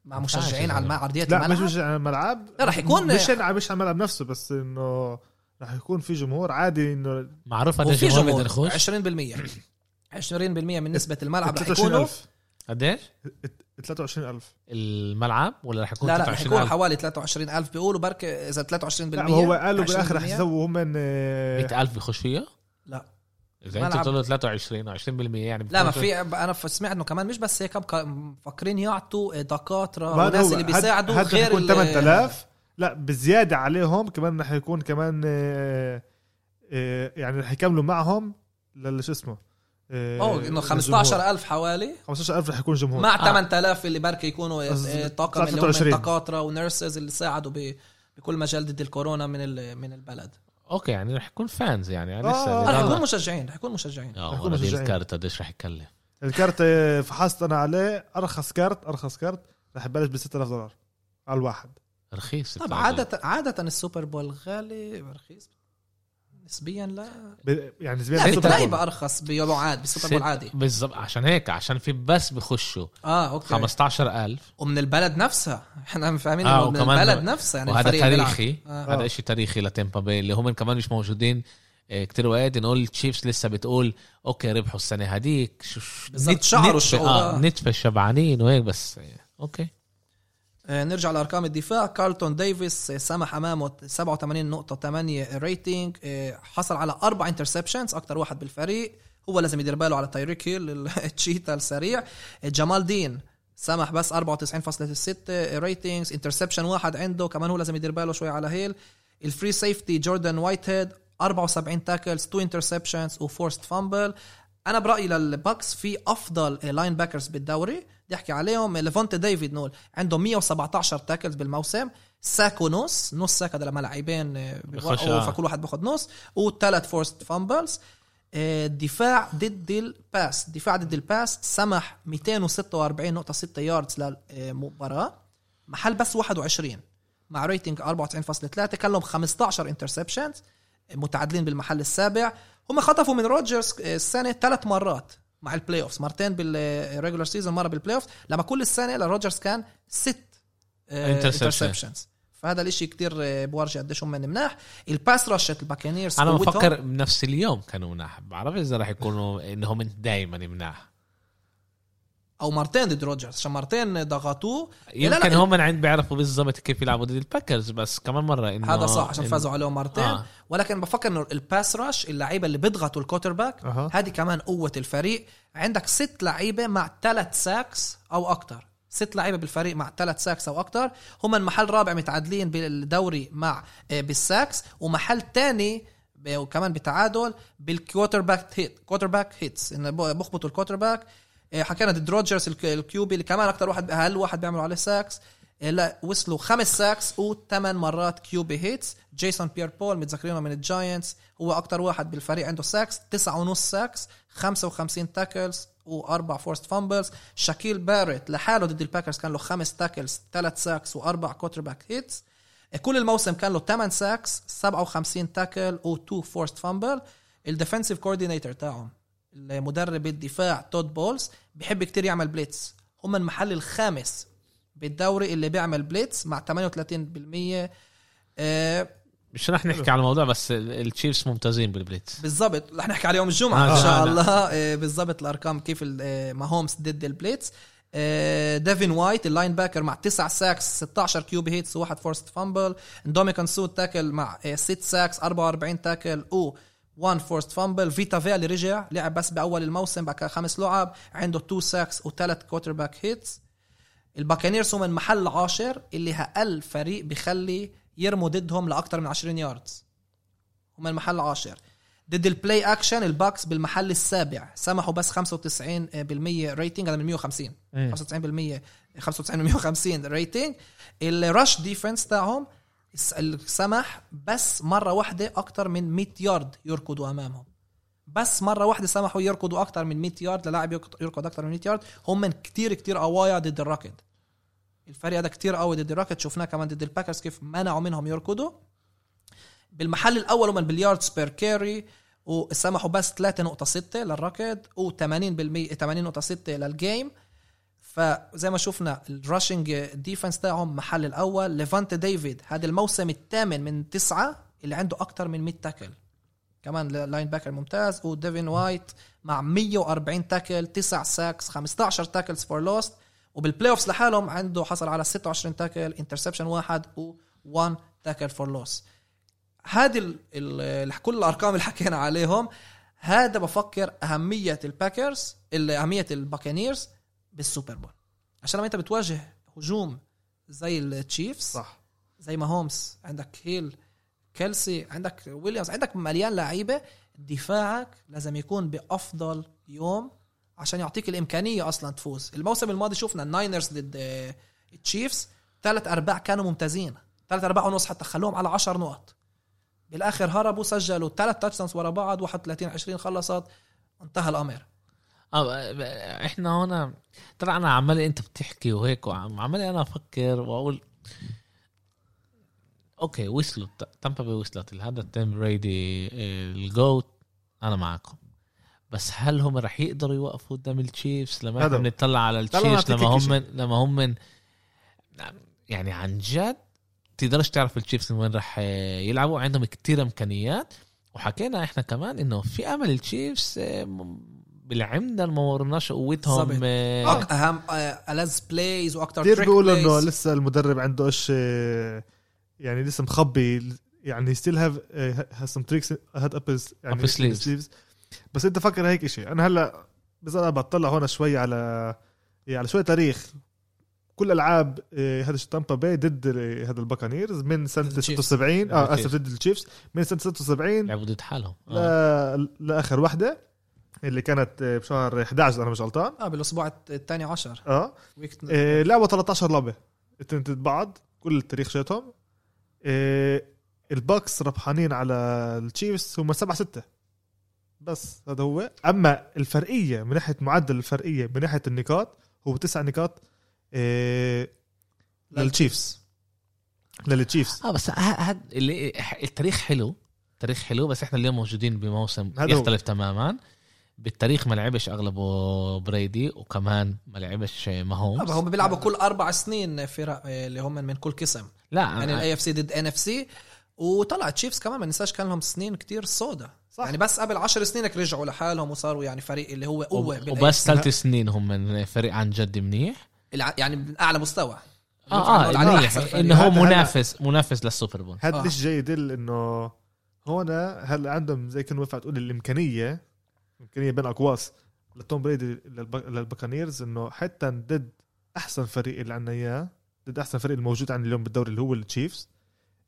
مع مش مشجعين على يا الم- ارضيه لا الملعب؟ مش مش على الملعب. لا، رح يكون- مش على مش على الملعب نفسه بس إنه رح يكون في جمهور عادي إنه معروف وفي الجمهور جمهور. بده يخش 20% 20% من نسبة الملعب رح يكونوا 23000 قديش؟ 23000 الملعب ولا رح يكون لا لا رح 23000 يكونوا حوالي 23000 بيقولوا بركي إذا 23% لا هو قالوا بالآخر رح 20% يسووا هم 100000 بيخش فيها؟ لا. إذا أنت ملعب- بتقول له 23 أو 20% يعني لا ما في أنا سمعت إنه كمان مش بس هيك مفكرين يعطوا دكاتره وناس اللي هاد- بيساعدوا هاد غير يكون ال- 8000 لا بزيادة عليهم كمان رح يكون كمان آه، آه، يعني رح يكملوا معهم لل شو اسمه أوه إنه للجمهور. 15000 حوالي 15000 رح يكون جمهور مع آه. 8000 اللي بركي يكونوا آه، طاقم اللي هم 23. دكاتره ونيرسز اللي ساعدوا بكل مجال ضد الكورونا من ال- من البلد okay يعني رح يكون fans يعني, يعني آه، لسه آه، رح يكونوا مشجعين رح يكونوا مشجعين آه مشجعين. الكارت قديش رح يكلف الكارت آه، فحصت أنا عليه أرخص كارت أرخص كارت رح يبلش ب 6000 دولار على الواحد رخيص طب. عادة عادة ال Super Bowl غالي رخيص نسبيا لا. ب- يعني نسبيا لا بتلاقي ارخص بيوم عاد بال Super Bowl عادي. بالضبط عشان هيك عشان في بس بخشوا آه okay. 15000 ومن البلد نفسها. إحنا فاهمين آه، انه من وكمان البلد نفسها يعني وهذا. تاريخي. آه. هذا شيء تاريخي لتيمبا باي اللي هم كمان مش موجودين آه، كتير وقت نقول Chiefs لسه بتقول okay ربحوا السنة هذيك. شو- شو- بالضبط، نت- شعروا الشعور، آه آه. شبعانين وهيك بس آه، okay. نرجع لأرقام الدفاع. كارلتون ديفيس آه، سمح أمامه 87.8 rating آه، حصل على أربع interceptions أكثر واحد بالفريق. هو لازم يدير باله على تايريك هيل ال cheetah السريع. آه، جمال دين سمح بس 94.6 ratings interception واحد عنده كمان هو لازم يدير باله شوي على هيل. ال free safety جوردن وايت هيد 74 tackles 2 interceptions و forced fumble أنا برأيي لل Bucs في أفضل linebackers بالدوري. بدي احكي عليهم. ليفونتي ديفيد نول عنده 117 tackles بالموسم. sack ونص نص sack هذا لما آه، آه. فكل واحد باخذ نص. وثلاث forced fumbles دفاع ضد ال pass دفاع ضد ال pass سمح 246.6 yards للمباراة. محل بس 21 مع rating 94.3 كان لهم 15 interceptions متعادلين بالمحل السابع. هم خطفوا من روجرز السنة ثلاث مرات. مع ال playoffs مرتين بال regular season مره بال playoffs لما كل السنة لروجرز كان ست. interceptions فهذا الإشي كتير آه، بورجي قديش هم مناح ال pass rush ت ال Buccaneers أنا. بفكر بنفس اليوم كانوا مناح. بعرف إذا رح يكونوا إنهم دائما مناح. أو مرتين ضد روجرز عشان مرتين ضغطوه. لا، يمكن لا. هم عند بيعرفوا بالضبط كيف يلعبوا ضد ال Packers بس كمان مرة إنه هذا صح عشان إنه- فازوا عليهم مرتين آه. ولكن بفكر إنه ال pass rush اللعيبة اللي بيضغطوا ال quarterback أها. هذه كمان قوة الفريق. عندك ست لعيبة مع ثلاث sacks أو أكثر ست لعيبة بالفريق مع ثلاث sacks أو أكثر هم المحل رابع متعادلين بالدوري مع آه، بال sacks ومحل تاني ب- وكمان بتعادل بال quarterback hit quarterback hits انه بخبطوا ال quarterback آه، حكينا ضد روجرز الك- ال QB اللي كمان أكثر واحد أقل واحد بيعملوا عليه sacks آه، لا وصلوا خمس sacks وثمان مرات QB hits جيسون بيير بول متذكرينه من ال Giants هو أكثر واحد بالفريق عنده sacks تسعة ونص sacks 55 tackles وأربع forced fumbles شاكيل باريت لحاله ضد ال Packers كان له خمس tackles ثلاث sacks وأربع quarterback hits كل الموسم كان له 8 sacks 57 tackle و2 forced fumble ال defensive coordinator تاعهم المدرب الدفاع تود بولز بيحب كتير يعمل blitz. هم المحل الخامس بالدوري اللي بيعمل blitz مع 38% آه مش رح نحكي على الموضوع بس ال- ال Chiefs ممتازين بال blitz. بالضبط. رح نحكي على يوم الجمعة آه، إن شاء الله. آه، بالضبط الأرقام كيف آه، ماهومز ضد ال blitz. آه، ديفين وايت ال linebacker مع 9 sacks 16 QB hits وواحد forced fumble. إندوميكان سو tackle مع 6 sacks 44 tackle. و 1 forced fumble فيتا فيا اللي رجع لعب بس بأول الموسم كده خمس لعب عنده 2 sacks وثلاث quarterback hits الباكانيرز هم المحل العاشر اللي أقل فريق بيخلي يرموا ضدهم لاكثر من 20 yards هم المحل العاشر ضد ال play action الباكس بالمحل السابع. سمحوا بس 95% rating هذا من 150 مم. 95% 95 من 150 rating ال rush defense تاعهم سمح بس مرة واحدة أكثر من 100 يارد يركضوا أمامهم. بس مرة واحدة سمحوا يركضوا أكثر من 100 يارد للاعب يركض- أكثر من 100 يارد. هم من كتير كتير قوايا ضد الركض الفريق هذا كتير قوي ضد الركض شفناه كمان ضد الباكرز كيف منعوا منهم يركضوا. بالمحل الأول هم بال yards per carry وسمحوا بس 3.6 للركض و80% 80.6 لل game فزي ما شفنا ال rushing defense تاعهم محل الأول. ليفانتي ديفيد هذا الموسم الثامن من تسعة اللي عنده أكثر من 100 tackle كمان linebacker ممتاز. وديفين وايت مع 140 tackle 9 sacks 15 tackles for loss وبال playoffs لحالهم عنده حصل على 26 tackle interception واحد و1 tackle for loss هذه كل الأرقام اللي حكينا عليهم. هذا بفكر أهمية الباكرز ال- أهمية الباكانيرز بالسوبر بول. عشان لما انت بتواجه هجوم زي التشيفز صح. زي ماهومز عندك هيل كيلسي عندك ويليامز عندك مليان لعيبة دفاعك لازم يكون بأفضل يوم عشان يعطيك الإمكانية أصلا تفوز. الموسم الماضي شفنا الناينرز ضد آه، التشيفز ثلاث أرباع كانوا ممتازين. ثلاث أرباع ونص حتى خلوهم على 10 نقط. بالآخر هربوا سجلوا ثلاث touch ورا بعض 31 20 خلصت انتهى الأمر. إحنا هنا ترى أنا عمال أنت بتحكي وهيك وعمال أنا أفكر وأقول okay وصلوا تامبا بي وصلت هذا team بريدي ال GOAT أنا معكم بس هل هم رح يقدروا يوقفوا قدام التشيفز لما إحنا. بنطلع على التشيفز لما. هم لما هم يعني عن جد تقدرش تعرف التشيفز وين رح يلعبوا عندهم كتير إمكانيات وحكينا إحنا كمان إنه في أمل التشيفز آه، بالعمدة ما ورناش قوتهم بالظبط. آه، أهم آه، ال the plays وأكثر كثير بيقولوا إنه لسه المدرب عنده إيش يعني لسه مخبي يعني still have has some tricks had up يعني sleeves. بس أنت فكر هيك شيء أنا هلأ بس أنا بطلع هون شوي على يعني على شوي تاريخ كل ألعاب آه، هذا تامبا باي ضد آه، هذا الباكانيرز من سنة ضد التشيفز. 76 آه. اسف ضد التشيفز من سنة 76 لعبوا ضد حالهم آه. ل... لآخر وحده اللي كانت آه، بشهر 11 إذا أنا مش غلطان. آه بالأسبوع الثاني عشر. آه. إيه لعبوا 13 لعبة. التنين ضد بعض كل التاريخ شاتهم إيه الباكس ربحانين على التشيفز هم 7 6 بس هذا هو. أما الفرقيه من ناحية معدل الفرقيه من ناحية النقاط هو 9 نقاط إيه للتشيفز. للتشيفز. آه بس هذا اللي التاريخ حلو. التاريخ حلو بس إحنا اليوم موجودين بموسم. يختلف تماما. بالتاريخ ما لعبش أغلبه بريدي وكمان ما لعبش ماهومز هم بيلعبوا كل أربع سنين فرق آه، اللي هم من كل قسم لا يعني يعني ال AFC ضد NFC وطلع تشيفز كمان ما ننساش كان لهم سنين كتير سودا صح. يعني بس قبل عشر سنين رجعوا لحالهم وصاروا يعني فريق اللي هو قوة وبس. ثلاث سنين هم من فريق عن جد منيح الع- يعني من أعلى مستوى آه آه نقول عليه منيح. إنه هو منافس منافس للسوبر بول هذا آه. ليش جاي يدل إنه هون هلا عندهم زي كانوا ينفع تقول الإمكانية امكانيه بين أقواس لتوم بريدي للب- للباكانيرز إنه حتى ضد أحسن فريق اللي عندنا إياه ضد أحسن فريق الموجود عندنا اليوم بالدوري اللي هو التشيفز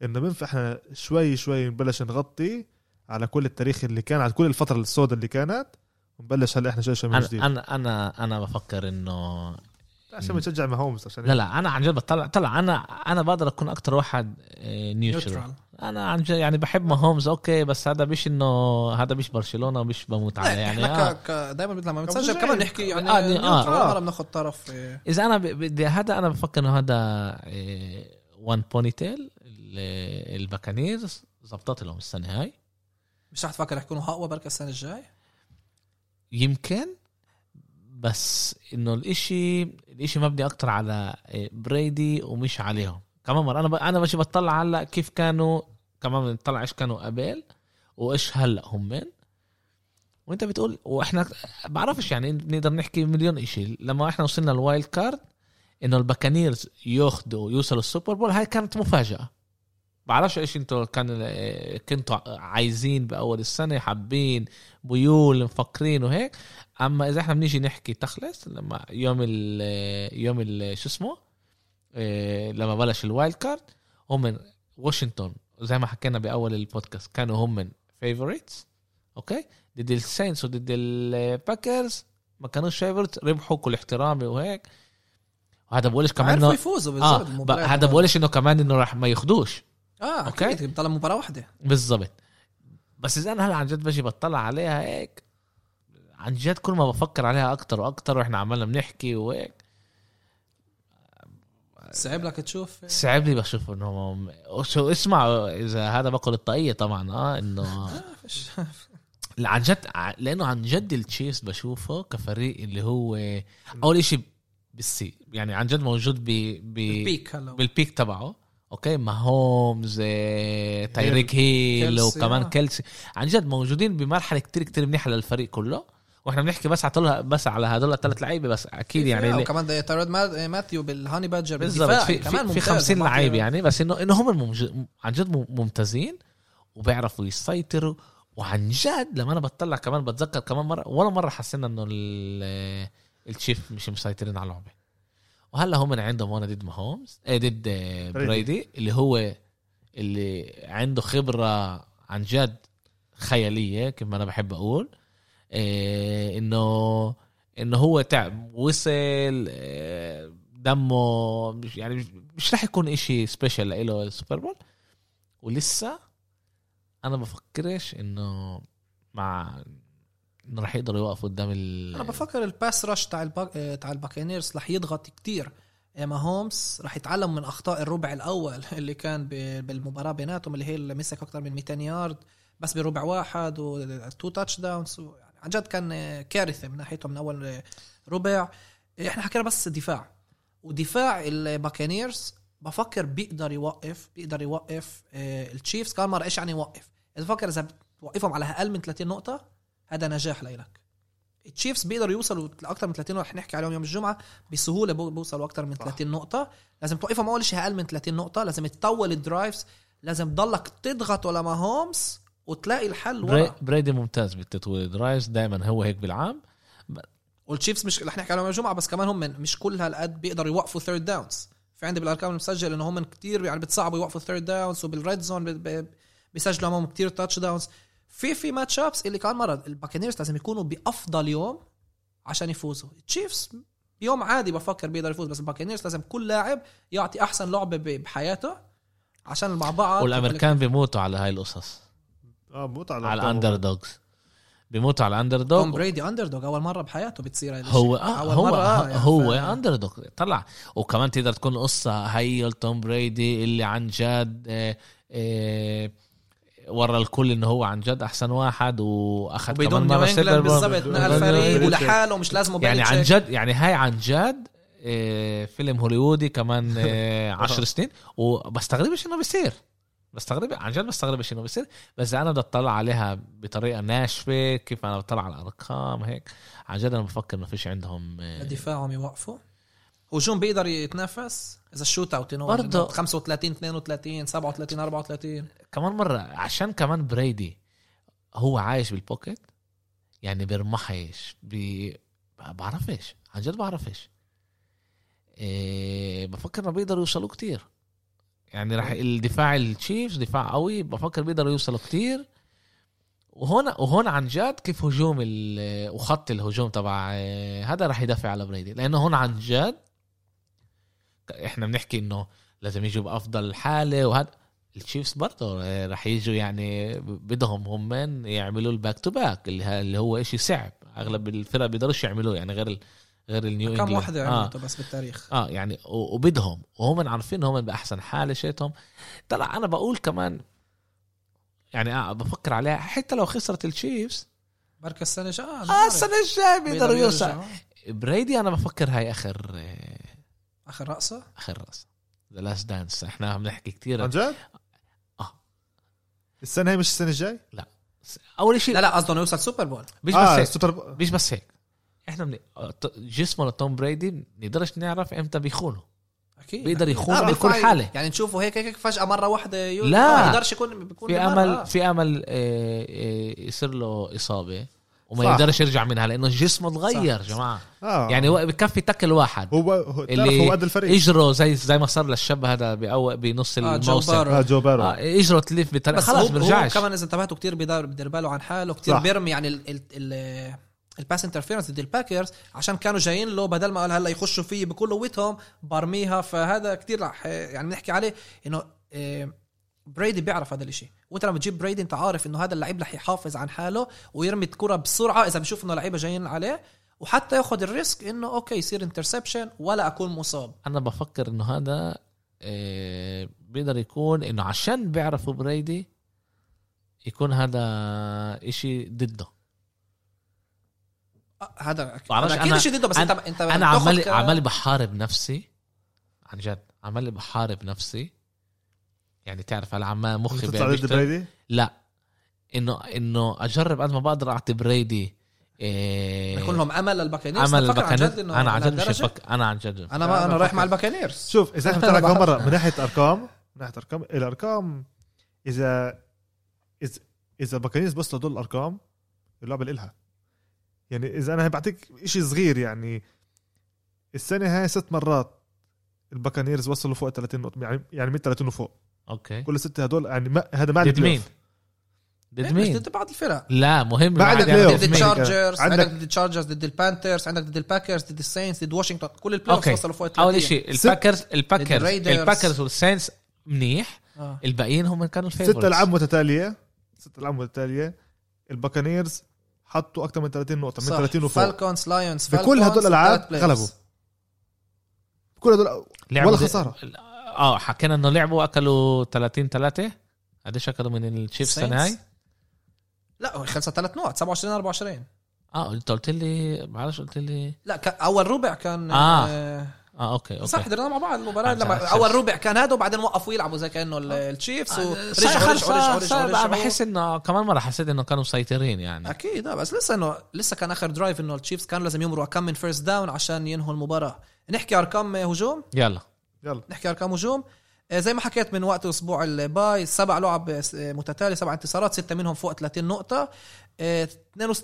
إنه بينفع إحنا شوي شوي نبلش نغطي على كل التاريخ اللي كان على كل الفترة السوداء اللي كانت ونبلش هلأ إحنا شوي شوي من جديد. أنا أنا أنا بفكر إنه عشان بنشجع ماهومز عشان لا لا أنا عن جد بطلع طلع أنا أنا بقدر أكون أكتر واحد neutral neutral أنا عن جد يعني بحب ماهومز okay بس هذا مش إنه هذا مش برشلونة مش بموت عليه يعني إحنا آه. ك... دايما لما بنسجل. كمان نحكي يعني آه، آه آه. آه. بناخذ طرف آه، إذا أنا ب- بدي هذا أنا بفكر إنه هذا وان بوني تيل الباكانيرز زبطت لهم السنة هاي مش رح تفكر رح يكونوا أقوى بركة السنة الجاي يمكن بس إنه الاشي الإشي مبني أكتر على إيه، بريدي ومش عليهم. كمان مرة أنا ب... أنا ماشي بطلع هلأ كيف كانوا كمان بنطلع إيش كانوا قبل وإيش هلأ هم. من وأنت بتقول وإحنا بعرفش يعني نقدر نحكي مليون إشي. لما إحنا وصلنا ال wild card إنه الباكانيرز ياخدوا يوصلوا السوبر بول هاي كانت مفاجأة. بعرفش إيش إنتوا كان إيه، كنتوا عايزين بأول السنة حابين بيول مفكرين وهيك. أما إذا إحنا بنيجي نحكي تخلص لما يوم ال يوم ال شو اسمه؟ إيه، لما بلش ال wild card هم من واشنطن. زي ما حكينا بأول البودكاست كانوا هم من favorites أوكي؟ ضد ال Saints وضد الباكرز ما كانوش favorites ربحوا كل احترامي وهيك. وهذا بقولش كمان انه يفوزوا بالظبط المباريات هذا. بقولش إنه كمان إنه راح ما ياخدوش. آه. okay؟ بتطلع مباراة واحدة. بالضبط. بس إذا أنا هلا عن جد بجي بطلع عليها هيك. عن جد كل ما بفكر عليها أكتر وأكتر وإحنا عمالنا بنحكي وهيك صعب لك تشوف؟ صعب لي بشوف إنه شو اسمع إذا هذا بقول الطاقية طبعا آه إنه عن جد لأنه عن جد التشيفز بشوفه كفريق اللي هو أول إشي بالسي يعني عن جد موجود ب ب ال peak هلا. بال peak تبعه okay؟ ماهومز تايريك هيل وكمان آه. كيلسي. عن جد موجودين بمرحلة كتير كتير منيحة للفريق كله. وإحنا بنحكي بس على بس على هدول الثلاث لعيبة بس أكيد يعني اللي- وكمان ده تايرن ما- ماثيو بال Honey Badger بالضبط بالدفاع في كمان في, في ممتاز 50 ومعطي- لعيب يعني بس انه إنه هم الممج... عن جد مم- ممتازين وبيعرفوا يسيطروا وعن جد لما أنا بطلع كمان بتذكر كمان مره ولا مرة حسينا إنه ال- التشيف مش مسيطرين على اللعبة. وهلأ هم عندهم وأنا ضد ماهومز إيه ضد بريدي. اللي هو اللي عنده خبرة عن جد خيالية كيف ما أنا بحب أقول. إيه إنه إنه هو تعب وصل إيه دمه مش يعني مش- رح يكون إشي special له السوبر بول ولسه أنا بفكرش إنه مع إنه رح يقدروا يوقفوا قدام ال أنا بفكر ال pass rush تاع الباك... آه، تاع الباكينيرز رح يضغط كتير. ماهومس رح يتعلم من أخطاء الربع الأول اللي كان بالمباراة بيناتهم اللي هي اللي مسك أكثر من 200 يارد بس بربع واحد و two touchdowns عن جد كان كارثة من ناحيته من أول ربع. إحنا حكينا بس دفاع ودفاع الباكينيرز بفكر بيقدر يوقف بيقدر يوقف آه، التشيفز. كمان مره إيش يعني يوقف؟ إذا بفكر إذا بتوقفهم على أقل من 30 نقطة هذا نجاح لإلك. التشيفز بيقدروا يوصلوا لاكثر من 30 نقطه رح نحكي عليهم يوم الجمعة بسهولة بو- بوصلوا أكثر من صح. 30 نقطة. لازم توقفهم أول شيء أقل من 30 نقطة لازم تطول ال drives لازم تضلك تضغط ولا ماهومس وتلاقي الحل ورا. بريدي ممتاز بالتطويل drives دائما هو هيك بالعام. والتشيفز مش رح نحكي عليهم يوم الجمعة بس كمان هم مش كل هالقد بيقدروا يوقفوا third downs في عندي بالأرقام المسجل إنه هم كتير يعني بتصعبوا يوقفوا third downs وبال red zone بيسجلوا أمامهم كتير touchdowns في في matchups اللي كمان مره الباكنيرز لازم يكونوا بأفضل يوم عشان يفوزوا. التشيفز بيوم عادي بفكر بيقدر يفوز بس الباكنيرز لازم كل لاعب يعطي أحسن لعبه بحياته عشان مع بعض والأمريكان بيموتوا على هاي القصص. آه موت على على. ال under dogs بيموتوا على ال under توم dog بريدي underdog أول مرة بحياته بتصير هذا هو. آه أول هو مرة، آه، يعني هو ف- underdog طلع وكمان تقدر تكون قصة هي توم بريدي اللي عن جد آه، آه، ورا الكل إنه هو عن جد أحسن واحد وأخذ كمان مرة. بالضبط نقل فريق. ولحاله مش لازم يعني عن. جد يعني هاي عن جد آه، فيلم هوليوودي كمان آه، عشر سنين وبستغربش إنه بيصير بستغرب عن جد بستغربش إنه بيصير. بس أنا بدي أطلع عليها بطريقة ناشفة كيف أنا بطلع على الأرقام هيك. عن جد أنا بفكر إنه فيش عندهم آه، دفاعهم يوقفوا. هجوم بيقدر يتنافس؟ إذا ال shootout برضه. 35 32 37 34 كمان مرة عشان كمان بريدي هو عايش بال pocket يعني بيرمحش بي... بعرفش عن جد بعرفش. إيه بفكر إنه بيقدروا يوصلوا كتير. يعني راح الدفاع التشيفز دفاع قوي بفكر بيقدروا يوصلوا كتير وهون وهون عن جد كيف هجوم وخط الهجوم تبع آه، هذا راح يدافع على بريدي لأنه هون عن جد إحنا بنحكي إنه لازم يجوا بأفضل حالة وهذا التشيفز برضه آه، رح يجوا يعني بدهم هم يعملوا ال back to back اللي هو إشي صعب أغلب الفرق بيقدروش يعملوه يعني غير. غير النيو كم انجلاند واحدة آه. عملته بس بالتاريخ؟ آه يعني وبدهم. وهم عارفين هم بأحسن حاله شيتهم. طلع أنا بقول كمان يعني آه بفكر عليها. حتى لو خسرت التشيفز بركة السنة الجاية. آه آه السنة الجاية بيقدروا يوصل يرجعوا. بريدي أنا بفكر هاي آخر آه، آخر رقصة؟ آخر راس the last dance إحنا عم نحكي كثير عن جد؟ آه. السنة هي مش السنة الجاي؟ أول شيء لا لا قصده انه يوصل سوبر بول. مش بس آه هيك. السوبر مش بس هيك. إحنا من... جسمه لتوم بريدي نقدرش نعرف إمتى بيخونه أكيد بيقدر. يخون آه بكل حالة. يعني نشوفه هيك هيك فجأة مرة واحدة يو... لا. ما يقدرش يكون بيكون في امل آه. في أمل آه، آه، يصير له إصابة وما صح. يقدرش يرجع منها لأنه جسمه تغير صح. جماعة آه يعني هو بكفي تاكل واحد هو هو اللي هو قد الفريق اجره زي زي ما صار للشاب هذا بأو بنص آه، الموسم. آه جو بارو آه اجره تلف بطريقه بس خلاص هو, هو بيرجعش كمان إذا انتبهتوا كتير بيدار بدير باله عن حاله كتير صح. بيرمي يعني ال ال ال ال pass interference ضد الباكرز عشان كانوا جايين له بدل ما قال هلا يخشوا فيه بكل قوتهم برميها. فهذا كتير رح يعني بنحكي عليه إنه آه، بريدي بيعرف هذا الإشي. وأنت لما تجيب بريدي أنت عارف إنه هذا اللعيب رح يحافظ عن حاله ويرمي الكرة بسرعة إذا بشوف إنه لعيبة جايين عليه. وحتى ياخذ ال risk إنه okay يصير interception ولا أكون مصاب. أنا بفكر إنه هذا آه، بيقدر يكون إنه عشان بيعرفوا Brady يكون هذا إشي ضده. آه، هذا بعرفش، هذا أكيد شيء ضده بس انت أنت أنا عمال ك- عمال بحارب نفسي. عن جد عمال بحارب نفسي. يعني تعرف هلا عمال مخي تطلع ضد. Brady؟ لا. انه إنه أجرب قد ما بقدر أعطي Brady إيه يكون لهم أمل لل Buccaneers امل إنه أنا عن جد مش أنا عن جد. أنا ما أنا أنا رايح مع. الباكانيرز شوف إذا إحنا بعرف. مره من ناحية أرقام من ناحية أرقام الأرقام اذا اذا إذا Buccaneers بس لدول الأرقام اللعبة الها يعني إذا أنا بعطيك إشي صغير يعني السنة هاي ست مرات ال Buccaneers وصلوا فوق 30 نقطة يعني يعني من 30 وفوق okay كل ستة هدول يعني ما هذا ما ضد مين؟ ضد مش مين؟ ضد بعض الفرق لا مهم ما عندك يعني play ضد. ضد؟ ال Chargers عندك- عندك ضد ال Chargers ضد ال Panthers عندك ضد ال Packers ضد ال Saints ضد واشنطن كل ال play okay. وصلوا فوق 30 اول شيء الباكرز الباكرز. الباكرز والساينس منيح آه. الباقيين هم كانوا ست ال favorites ألعاب متتالية ست ألعاب متتالية ال Buccaneers حطوا أكثر من 30 نقطة من صح. 30 وفوق فالكونز لايونز بكل هدول الألعاب غلبوا. كل هدول لعبوا ولا خسارة. آه حكينا إنه لعبوا أكلوا 30 3 قديش اكلوا من ال Chiefs السنة هاي؟ لا خلصت ثلاث نقط 27 24 آه انت قلت لي معلش قلت لي لا ك- أول ربع كان آه. آه. آه okay okay. صح حضرنا مع بعض المباراة. آه، لما. أول ربع كان هذا وبعدين وقفوا يلعبوا زي كانه ال- ال Chiefs آه، ورجعوا بحس إنه كمان مرة حسيت إنه كانوا مسيطرين يعني. أكيد آه، بس لسه انه لسه كان آخر drive إنه ال Chiefs كانوا لازم يمروا كم من first down عشان ينهوا المباراة. نحكي أرقام هجوم؟ يلا. يلا. نحكي أرقام هجوم. آه، زي ما حكيت من وقت أسبوع ال bye سبع لعب آه، متتالية سبع انتصارات ستة منهم فوق 30 نقطة. آه، 62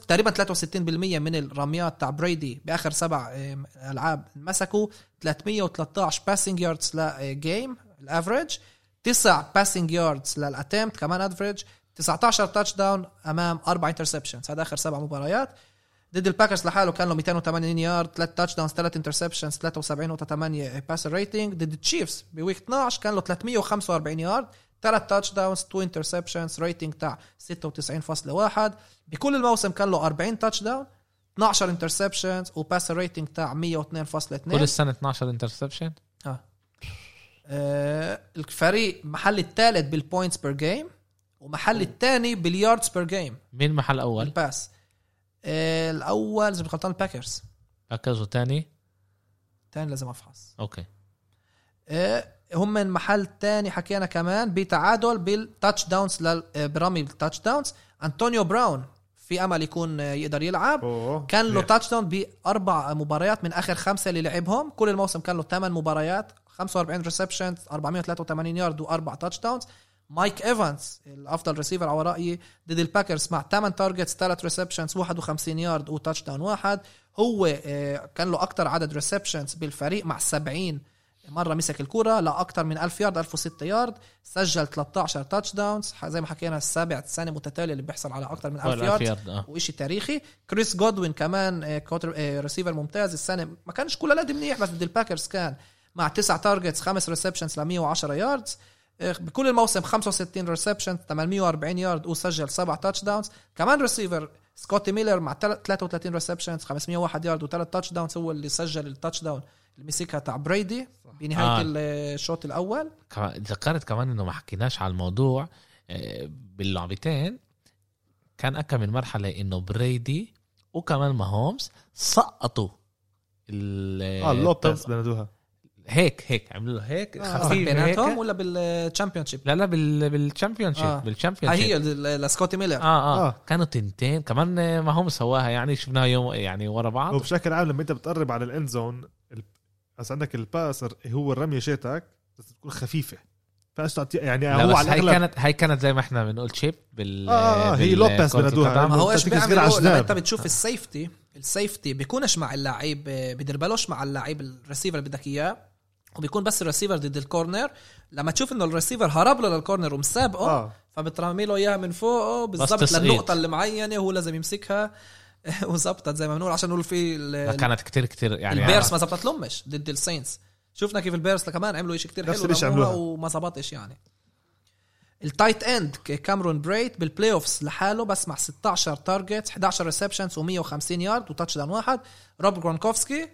تقريبا 63% من الرميات تاع Brady بآخر سبع آه، ألعاب مسكوا. 313 passing yards ل game ال average تسع passing yards لل attempt كمان average 19 touchdown أمام أربع interceptions هذا آخر سبع مباريات. ضد ال Packers لحاله كان له 280 يارد 3 touchdowns 3 interceptions 73.8 passer rating ضد ال Chiefs ب week 12 كان له 345 يارد 3 touchdowns 2 interceptions rating تاع 96.1 بكل الموسم كان له 40 touchdown 12 interceptions و passer rating تاع 102.2 كل السنة 12 interception آه. آه الفريق محل الثالث بال points per game ومحل الثاني بال yards per game مين محل أول؟ ال pass آه الأول إذا غلطان الباكرز باكرز وثاني الثاني لازم أفحص. okay. آه هم من محل تاني حكينا كمان بتعادل بال touchdowns لل- آه، برمي بال touchdowns Antonio Brown في أمل يكون آه، يقدر يلعب. أوه. كان له. touchdown بأربع مباريات من آخر خمسة اللي لعبهم. كل الموسم كان له ثمان مباريات. 45 receptions 483 يارد وأربع touchdowns Mike Evans الأفضل ريسيفر على رأيي ضد ال Packers مع 8 targets 3 receptions 51 yard و touchdown واحد. هو آه، كان له أكثر عدد receptions بالفريق مع 70 مرة مسك الكره لاكثر من 1000 يارد 1006 يارد سجل 13 touchdowns زي ما حكينا السابع سنه متتالية اللي بيحصل على أكثر من 1000 ولا yard yard آه. وإشي تاريخي. Chris Godwin كمان آه، quarter آه، ريسيفر ممتاز. السنة ما كانش كل قد منيح بس ضد ال Packers كان مع تسع targets خمس receptions ل 110 yards آه، بكل الموسم 65 reception 840 يارد وسجل سبع touchdowns كمان receiver Scotty Miller مع تل- 33 receptions 501 يارد وثلاث touchdowns هو اللي سجل ال touchdown اللي مسكها تاع Brady بنهاية آه. آه. الشوط الأول. كمان- ذكرت كمان إنه ما حكيناش على الموضوع آه، باللعبتين. كان أكا من مرحلة إنه Brady وكمان Mahomes سقطوا ال آه لوبيز بنادوها. هيك هيك عملوا له هيك. آه. خفيف هيك بيناتهم ولا بالتشامبيون شيب لا لا بال بالشامبيون شيب آه. بالشامبيون هاي شيب هي ل- لسكوتي ميلر. آه آه, آه. كانوا تنتين. كمان آه، ما هم سواها يعني شفناها يوم يعني ورا بعض. وبشكل عام لما أنت بتقرب على الإند زون بس عندك الباس هو الرمية شيتك بس تكون خفيفة فاش تعطي يعني لا هو بس على هاي الأغلب كانت هاي كانت زي ما إحنا بنقول شيب بال آه، آه، هي بال- لوبيز كرة بنادوها. ما هو إيش بتعطيك صغير بيعملوا على لما. أنت بتشوف ال safety ال safety بيكونش مع اللعيب بدربلوش مع اللعيب الريسيفر اللي بدك إياه وبيكون بس الريسيفر ضد ال corner لما تشوف إنه الريسيفر هرب له لل corner ومسابقه آه فبترمي له إياها من فوقه بالضبط. للنقطة اللي معينه وهو لازم يمسكها وزبطت زي ما بنقول عشان نقول في ال- كانت كتير كتير يعني ال Bears ما زبطت لهمش ضد ال Saints شفنا كيف ال Bears كمان عملوا شيء كتير حلو عملوها. وما زبطش يعني. ال tight end Cameron Brate بال playoffs لحاله بس مع 16 target 11 receptions و150 yard و touchdown واحد. Rob Gronkowski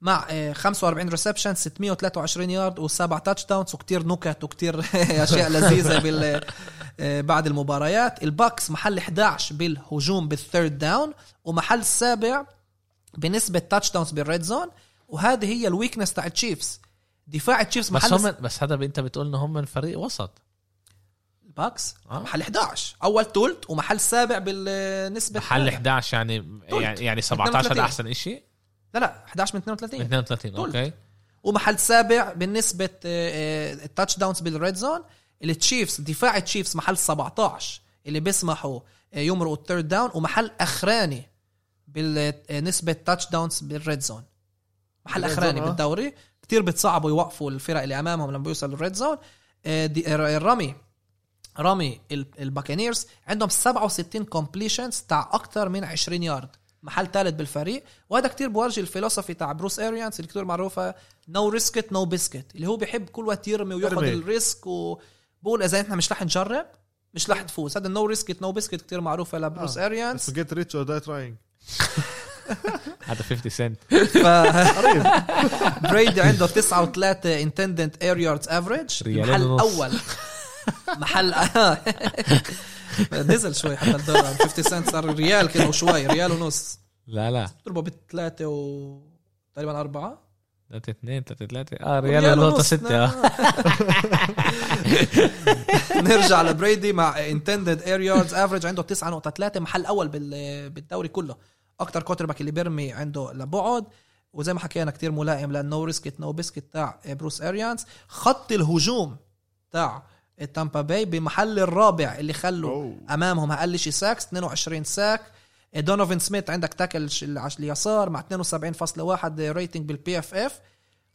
مع آه، 45 reception 623 يارد وسبع touchdowns وكتير نكت وكتير أشياء لذيذة بال آه، بعد المباريات. ال Bucs محل 11 بالهجوم بال third down ومحل السابع بنسبة touchdowns بال red zone وهذه هي ال weakness تاع ال Chiefs دفاع ال Chiefs بس محل هم بس هذا انت بتقول إنه هم من فريق وسط. ال Bucs آه. محل 11 أول تولت ومحل سابع بالنسبة محل 11 يعني يعني يعني 17 32. أحسن شيء لا لا 11 من 32 32 total. Okay. ومحل سابع بالنسبة ال touchdowns بال red zone ال Chiefs دفاع ال Chiefs محل 17 اللي بيسمحوا آه، يمرقوا ال third down ومحل أخراني بالنسبة touchdowns بال red zone. محل أخراني آه. بالدوري كتير بتصعبوا يوقفوا الفرق اللي أمامهم لما بيوصلوا ال red zone. آه، دي- الرمي رمي ال- Buccaneers عندهم 67 completions تاع أكثر من 20 يارد محل ثالث بالفريق. وهذا كتير بورجي الفلسفي تاع بروس اريانس اللي كتير معروفة no risk it no biscuit اللي هو بيحب كل وقت يرمي وياخذ. ال risk وبقول إذا إحنا مش رح نجرب مش رح تفوز. هذا ال no risk it no biscuit كتير معروفة لبروس آه. اريانس Get Rich or Die Trying هذا 50 سنت ف بريدي عنده 9 و3 intended air yards average محل. اول محل نزل شوي حتى الدولار 50 سنت صار ريال كده وشوي ريال ونص. لا لا. ضربه بثلاثة و تقريبا أربعة. 3 2 3 3 آه ريال نقطة 6 آه. نرجع لبريدي مع intended air yards average عنده 9.3 محل أول بال- بالدوري كله. أكتر quarterback اللي بيرمي عنده لبعد. وزي ما حكينا كتير ملائم لل no risk it no biscuit تاع بروس اريانز خط الهجوم تاع تامبا باي بمحل الرابع اللي خلوا أوه. أمامهم. أقل شيء sacks 22 sack دونوفن سميث عندك tackle اليسار مع 72.1 rating بال PFF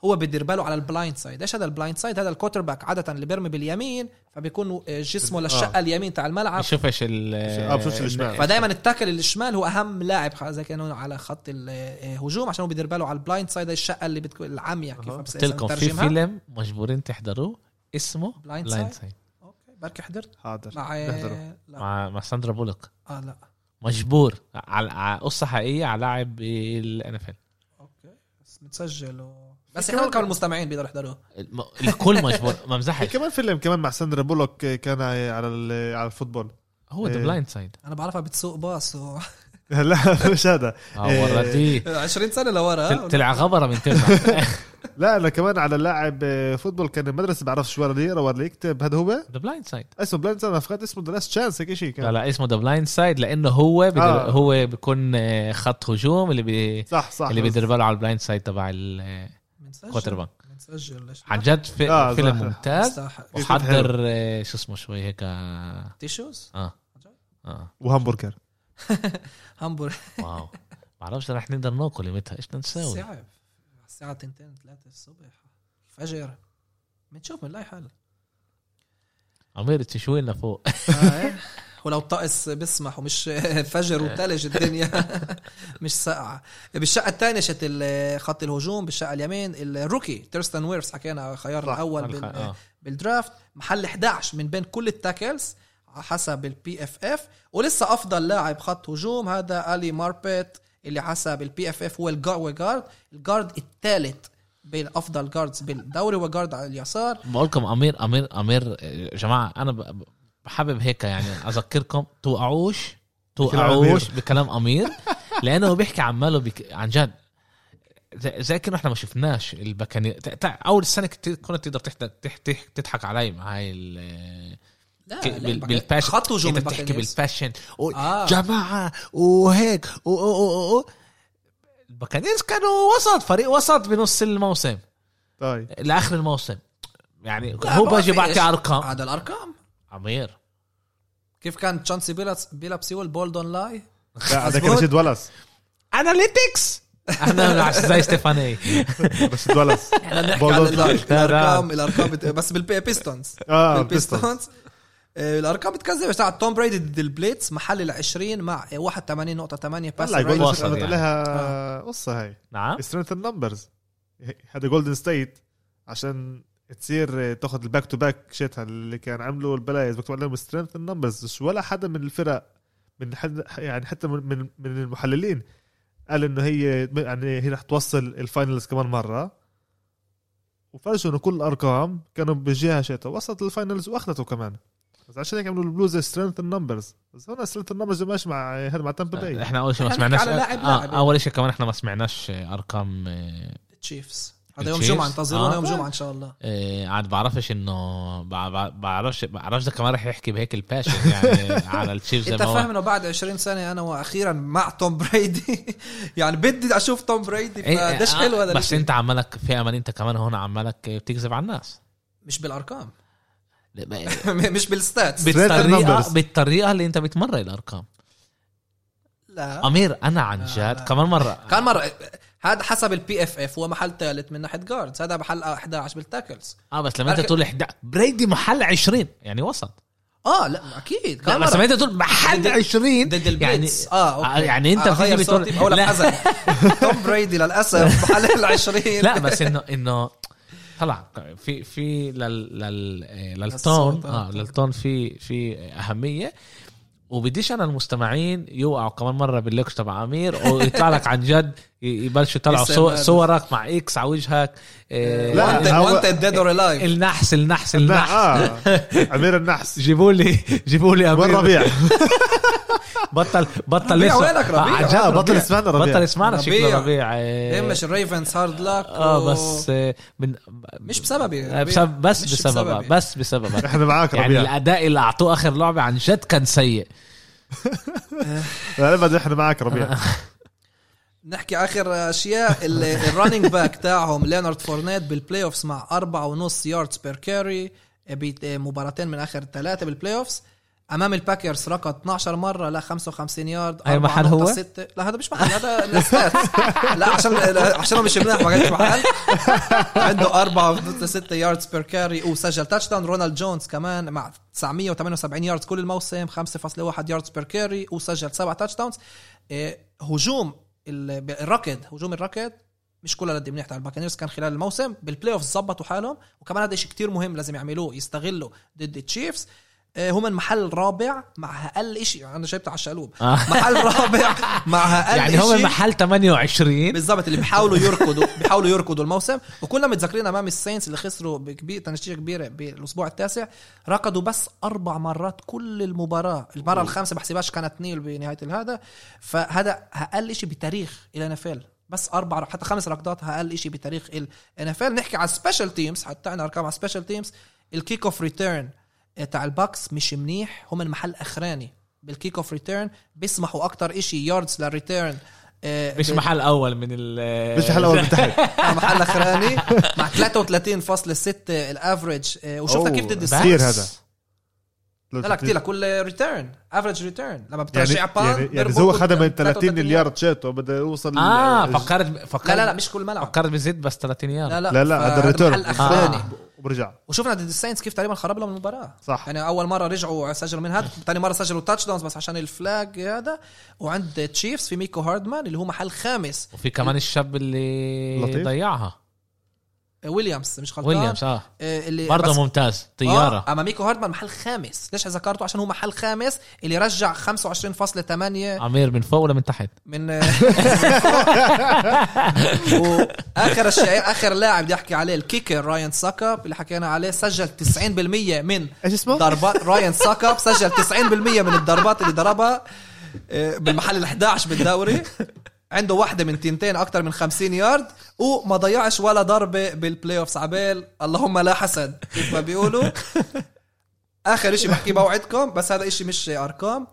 هو بيدير باله على ال blind side إيش هذا ال blind side هذا ال quarterback عادة اللي بيرمي باليمين فبيكون جسمه للشقة آه. اليمين تاع الملعب. بشوفش ال آه، بشوفش الشمال. فدائما ال tackle الشمال هو أهم لاعب زي كانوا على خط الهجوم عشان هو بيدير باله على ال blind side الشقة اللي بتكون العاميه كيف قلت لكم في. فيلم مجبورين تحضروه؟ اسمه Blind بلايند Side؟ سايد أوكي. بركي حضرت؟ حاضر. مع. لا مع مع ساندرا بولوك آه لا. مجبور. على على قصة حقيقية على لاعب بال NFL okay. بس متسجل و... بس كمان- كمان المستمعين بيقدروا يحضروه. الكل مجبور. ما في مزحش كمان فيلم كمان مع ساندرا بولوك كان على ال- على ال football. هو ذا. Blind Side أنا بعرفها بتسوق باص و... لا مش هذا. آه إيه. ورتيه 20 سنة لورا. طلع غبرة من تبع لا أنا كمان على لاعب آه، football كان المدرسة بعرفش ولا يقرا ولا يكتب. هذا هو؟ The Blind Side اسمه Blind أنا فكرت اسمه The Last Chance هيك شيء لا كان. لا اسمه The Blind Side لأنه هو. آه. هو بيكون آه، خط هجوم اللي بي... صح صح. اللي بيدير باله على ال blind side تبع ال quarter بنسجل. ليش عن جد في... آه، فيلم. ممتاز. وحضر آه، شو اسمه شوي هيك tissues؟ آه. آه. وهامبورجر. همبر wow. بعرفش رح نقدر ناكل يومتها إيش بدنا نسوي صعب. الساعة 2 3 الصبح. فجر بنشوف بنلاقي حل. عمير تشوي لنا فوق. آه، إيه. ولو الطقس بيسمح ومش فجر وثلج الدنيا. مش ساقعة. بالشقة الثانية شت خط الهجوم بالشقة اليمين ال rookie Tristan Wirfs حكينا خيار. الأول آه. بال draft. محل 11 من بين كل ال tackles حسب ال PFF ولسه أفضل لاعب خط هجوم هذا Ali Marpet. اللي حسب ال PFF هو الجا- هو guard ال guard الثالث بين أفضل guards بالدوري هو guard على اليسار. بقول لكم أمير أمير أمير يا جماعة أنا ب- بحابب هيك يعني أذكركم توقعوش توقعوش بكلام أمير. لأنه بيحكي عماله بك... عن جد. زي, زي كأنه إحنا ما شفناش ال Buccaneers أول السنة كنت كنت تقدر. تضحك علي مع هاي ال... لا ك- لا، بال- الباك- بال passion خط هجوم انت بتحكي. بال passion و... آه. جماعة وهيك. ال Buccaneers كانوا وسط فريق وسط بنص الموسم طيب لآخر الموسم يعني هو باجي بعطي. أرقام هذا الأرقام عمير كيف كان Chauncey Billups Billups يقول ball don't lie لا هذا كان. Rasheed Wallace analytics إحنا زي ستيفاني رشيد ولس إحنا بنحكي عن. الأرقام الأرقام. بس بالبيستونز آه بالبيستونز بيستونز الأرقام بتكذب بتاع توم بريدي ضد البليتس محل ال 20 مع 81.8 باس لا جولدن وصل ستيت يعني. عليها قصة هاي. نعم. سترينث النمبرز هذا جولدن ستيت عشان تصير تاخذ الباك تو باك شيتها اللي كان عملوا البلايز. مكتوب عليهم سترينث النمبرز مش ولا حدا من الفرق من حد يعني حتى من من, من المحللين قال إنه هي يعني هي رح توصل ال finals كمان مرة. وفرجوا إنه كل الأرقام كانوا بجهة شيتها وصلت ال finals وأخذته كمان. بس عشان هيك عملوا البلوز strength in numbers بس هون strength in numbers ماشي مع هذا مع تامبا باي إحنا أول شيء ما سمعناش على لاعب آه. أول شيء كمان إحنا ما سمعناش أرقام آه، Chiefs هذا يوم؟ جمعة انتظرونا آه. يوم جمعة إن شاء الله آه، عاد بعرفش انه بع- بع- بعرفش بعرفش ده كمان رح يحكي بهيك ال passion يعني على ال Chiefs أنت فاهم إنه بعد 20 سنة أنا وأخيرا مع توم بريدي يعني بدي أشوف توم بريدي إيه، فقديش آه، حلو هذا بس. أنت عمالك في امل أنت كمان هون عمالك بتكذب على الناس مش بالأرقام مش بال stats. بالطريقة. بالطريقة اللي انت بتمرق الأرقام. لا. أمير أنا عن جد آه. كمان مرة. كان مرة. هذا حسب ال PFF هو محل ثالث من ناحية guards هذا محل 11 بال tackles آه بس لما انت تقول 11 بريدي محل 20 يعني وسط. آه لا أكيد. لا كان بس انت تقول محل ضد- 20 ضد يعني البليتس آه آه، أوكي. يعني انت آه بتيجي بتقول لا. توم بريدي للأسف محل ال 20 لا بس انه إنه طلع في في لل لل آه، للتون آه آه. للتون في في أهمية وبديش أنا المستمعين يوقعوا كمان مرة باللوكش تبع أمير ويطلع لك عن جد يبلشوا يطلعوا. صورك مع إكس على وجهك. آه، لا، وانت ديد اور الايف النحس النحس النح النحس. آه أمير النحس. جيبوا لي جيبوا لي أمير. ربيع؟ بطل بطل لسه. وينك ربيع؟ آه، عن جد آه، بطل. اسمعنا ربيع. بطل اسمعنا ربيع. شكله ربيع. آه، مش الريفنز هارد لاك آه بس آه، من مش بسببي آه، بسبب بس مش بسببها. بس بسببها. إحنا معاك يعني ربيع. الأداء اللي أعطوه آخر لعبة عن جد كان سيء. لا لا إحنا معاك ربيع. نحكي آخر أشياء. ال running back تاعهم لينارد فورنيت بال playoffs مع أربعة ونص yards per carry مباراتين من آخر ثلاثة بال playoffs أمام الباكرز ركض 12 مرة لا 55 يارد أي محل هو؟ 4.6. لا هذا مش محل هذا ال stat لا عشان عشان مش منيح ما قالش محل. عنده 4.6 yards per carry وسجل touchdown رونالد جونز كمان مع 978 yards كل الموسم 5.1 yards per carry وسجل سبع touchdowns إيه، هجوم الركض هجوم الركض مش كلها قد منيح تاع الباكنيرز كان خلال الموسم بال playoff ظبطوا حالهم وكمان هذا شيء كتير مهم لازم يعملوه يستغلوا ضد التشيفز هم المحل الرابع مع أقل شيء أنا شايفته على الشقلوب. آه. محل رابع مع أقل يعني هم إشي. محل 28 بالضبط اللي بيحاولوا يركضوا بيحاولوا يركضوا الموسم. وكلنا متذكرين أمام الساينس اللي خسروا بكبير تنتيشة كبيرة بالأسبوع التاسع. ركضوا بس أربع مرات كل المباراة. المرة الخامسة بحسبهاش كانت kneel بنهاية هذا فهذا أقل شيء بتاريخ ال N بس أربع حتى خمس ركضات أقل شيء بتاريخ ال N نحكي على special teams حتى عنا أرقام على special teams ال kickoff return تاع الباكس مش منيح. هم المحل اخراني بال kickoff return بيسمحوا أكتر شيء yards لل return آه، مش ب- محل أول من ال مش محل أول من تحت. آه، محل أخراني مع 33.6 ال average وشفنا أوه، كيف ضد. كثير هذا. لا لا كثير لكل return average return لما يعني بترجع بان يعني, يعني هو خدها من 30 اليارد شاته بده يوصل آه فكرت فكرت لا لا لا مش كل ملعب. فكرت بزيد بس 30 يارد. لا لا لا لا هذا ال return. محل أخراني. آه. وبرجع. وشفنا ضد الساينس كيف تقريبا خرب لهم المباراة. صح. يعني أول مرة رجعوا سجلوا من هذا ثاني مرة سجلوا touchdowns بس عشان ال flag هذا. وعند تشيفز في ميكو هاردمان اللي هو محل خامس. وفي كمان الشاب اللي لطيف. ضيعها. ويليامز مش غلطان. ويليامز آه. آه، اللي برضه بس- ممتاز طيارة. آه أما ميكو هاردمان محل خامس ليش ذكرته؟ عشان هو محل خامس اللي رجع 25.8 أمير من فوق ولا من تحت؟ من وآخر الشيء آخر لاعب بدي احكي عليه ال kicker راين ساكاب اللي حكينا عليه سجل 90% من إيش اسمه؟ ضربات راين ساكاب سجل 90% من الضربات اللي ضربها آه، بالمحل ال 11 بالدوري. عنده واحدة من تنتين أكتر من 50 يارد وما ضيعش ولا ضربة بال playoffs عبال اللهم لا حسد. كيف ما بيقولوا. آخر إشي بحكي بوعدكم بس هذا إشي مش أرقام.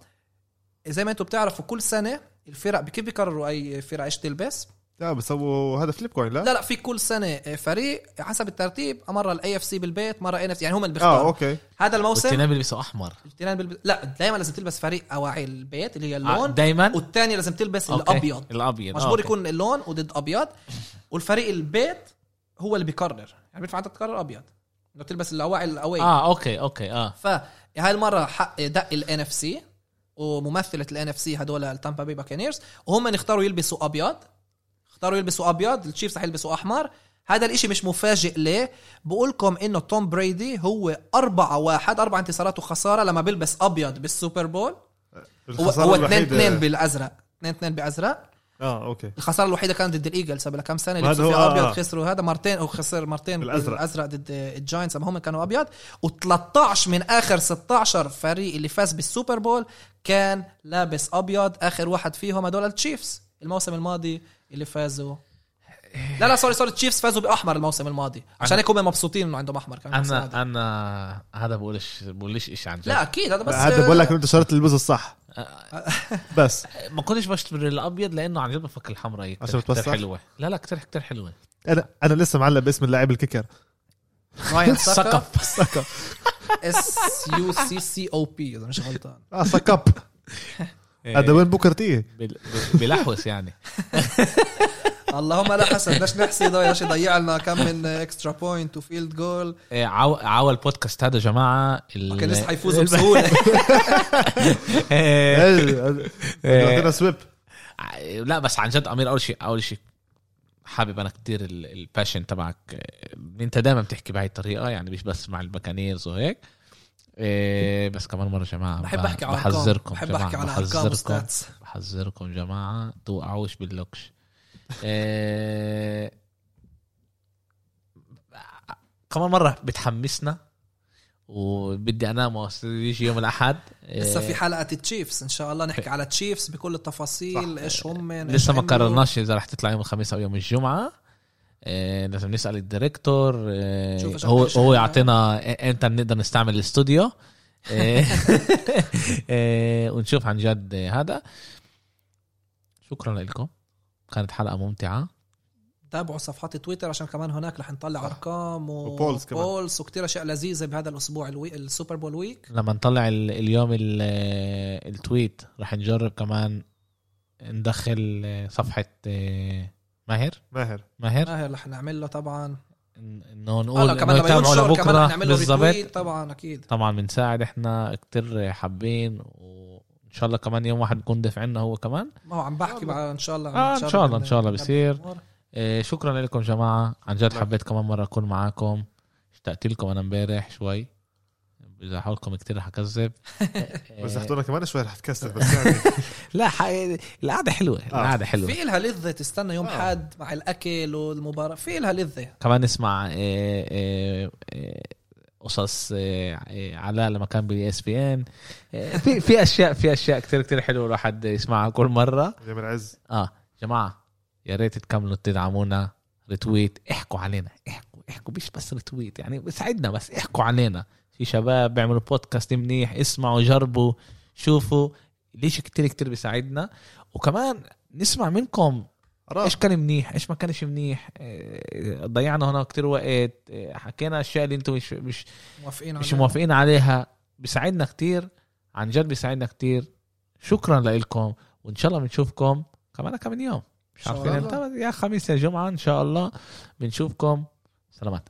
زي ما أنتم بتعرفوا كل سنة الفرق كيف بيقرروا أي فرقة إيش تلبس؟ لا بس هو هذا فليب كوين لا؟ لا لا في كل سنة فريق حسب الترتيب مرة ال AFC بالبيت مرة NF يعني هم اللي آه بيختاروا. أوكي. هذا الموسم والتنين بيلبسوا أحمر. التنين بالب... لا دايما لازم تلبس فريق أواعي البيت اللي هي اللون دايما؟ والثاني لازم تلبس أوكي. الأبيض. الأبيض مجبور أوكي. يكون اللون وضد أبيض. والفريق البيت هو اللي بيقرر يعني بينفع أنت تقرر أبيض. انه تلبس الأواعي ال away آه أوكي أوكي آه. فهاي المرة حق دق ال NFC وممثلة ال NFC هدول التامبا بي باكانيرز وهم اللي اختاروا يلبسوا أبيض. اختاروا يلبسوا أبيض التشيفز رح يلبسوا أحمر. هذا الإشي مش مفاجئ ليه؟ بقولكم إنه توم بريدي هو أربعة واحد أربع انتصارات وخسارة لما بيلبس أبيض بال Super Bowl. هو هو 2 الوحيدة- 2 بالأزرق. 2 2 بأزرق. آه أوكي. الخسارة الوحيدة كانت ضد الإيجلز قبل كم سنة لبسوا فيها آه، أبيض آه. خسروا هذا مرتين أو خسر مرتين. بالأزرق. ضد الجاينتس أما هم كانوا أبيض. و13 من آخر 16 فريق اللي فاز بال Super Bowl كان لابس أبيض آخر واحد فيهم هدول التشيفز. الموسم الماضي اللي فازوا. لا لا sorry sorry التشيفز فازوا بأحمر الموسم الماضي. عشان هيك هم مبسوطين إنه عندهم أحمر كمان. أنا أنا هذا بقولش بقولش شيء عن جد. لا أكيد هذا بس هذا بقول لك إنه أنت شرط البوز الصح. بس. ما كنتش بشتري الأبيض لأنه عن جد بفكر الحمراء هي عشان كتير؟ حلوة. لا لا كتير كتير حلوة. أنا أنا لسه معلق باسم اللاعب الكيكر. راين سقف. سقف. اس يو سي سي أو بي إذا مش غلطان. آه سكاب هذا وين بوكر تي بال- بلحوس يعني. اللهم لا حسن بدناش نحسد بدناش يضيع لنا كم من اكسترا بوينت وفيلد جول إيه، عاو البودكاست هذا يا جماعة ال- كان لسه حيفوزوا بسهولة. إيه، عندنا سويب لا بس عن جد أمير أول شيء أول شيء حابب أنا كتير ال- ال passion تبعك. إيه، أنت دائما بتحكي بهاي الطريقة يعني مش بس مع الباكانيرز وهيك. إيه، بس كمان مرة جماعة بحب أحكي على أرقام. بحذركم بحب أحكي على أرقام بحذركم جماعة توقعوش باللوكش. إيه، كمان مرة بتحمسنا وبدي أنام يجي يوم الأحد. لسه في إيه، حلقة Chiefs إن شاء الله نحكي على ال Chiefs بكل التفاصيل. إيش هم لسه ما. قررناش إذا رح تطلع يوم الخميس أو يوم الجمعة. إيه لازم نسأل ال director إيش هو هو إحنا- يعطينا إمتى بنقدر نستعمل الاستوديو. إيه ونشوف عن جد هذا. شكرا لكم. كانت حلقة ممتعة. تابعوا صفحات تويتر عشان كمان هناك رح نطلع أرقام و... و polls كمان. polls وكتير أشياء لذيذة بهذا الأسبوع ال wee... ال Super Bowl week لما نطلع ال- اليوم ال- التويت رح نجرب كمان ندخل صفحة ماهر؟ ماهر. ماهر؟ ماهر رح نعمل له طبعا. إنه آه نقول لا، إنه يتابعوا لبكرة رح نعمل له بالضبط. طبعا أكيد. طبعا بنساعد إحنا كتير حابين وإن شاء الله كمان يوم واحد بكون دافع عنا هو كمان. ما هو عم بحكي مع إن شاء الله آه، إن شاء الله- إن شاء الله بصير. إيه شكرا لكم جماعة. عن جد. حبيت كمان مرة أكون معاكم. اشتقت لكم أنا امبارح شوي. إذا حولكم كتير رح أكذب. بس رح كمان شوي رح تكسر بس يعني. لا ح... القعدة حلوة القعدة حلوة. في إلها لذة تستنى يوم آه. حد مع الأكل والمباراة في إلها لذة. كمان نسمع إيه قصص علاء لما كان ب ESPN. في في أشياء في أشياء كتير كتير حلوة الواحد يسمعها كل مرة. جميل عز آه جماعة يا ريت تكملوا تدعمونا. retweet احكوا علينا احكوا احكوا مش بس retweet يعني بساعدنا بس احكوا علينا. في شباب بيعملوا بودكاست منيح اسمعوا جربوا شوفوا. ليش كتير كتير بيساعدنا؟ وكمان نسمع منكم. إيش كان منيح؟ إيش ما كانش منيح؟ إيه، ضيعنا هنا كتير وقت. إيه، حكينا أشياء اللي أنتم مش مش موافقين مش. موافقين عليها. بيساعدنا كتير. عن جد بيساعدنا كتير. شكرا لكم وإن شاء الله بنشوفكم كمان كم يوم. مش عارفين. إمتى يا خميس يا جمعة إن شاء الله بنشوفكم. سلامات.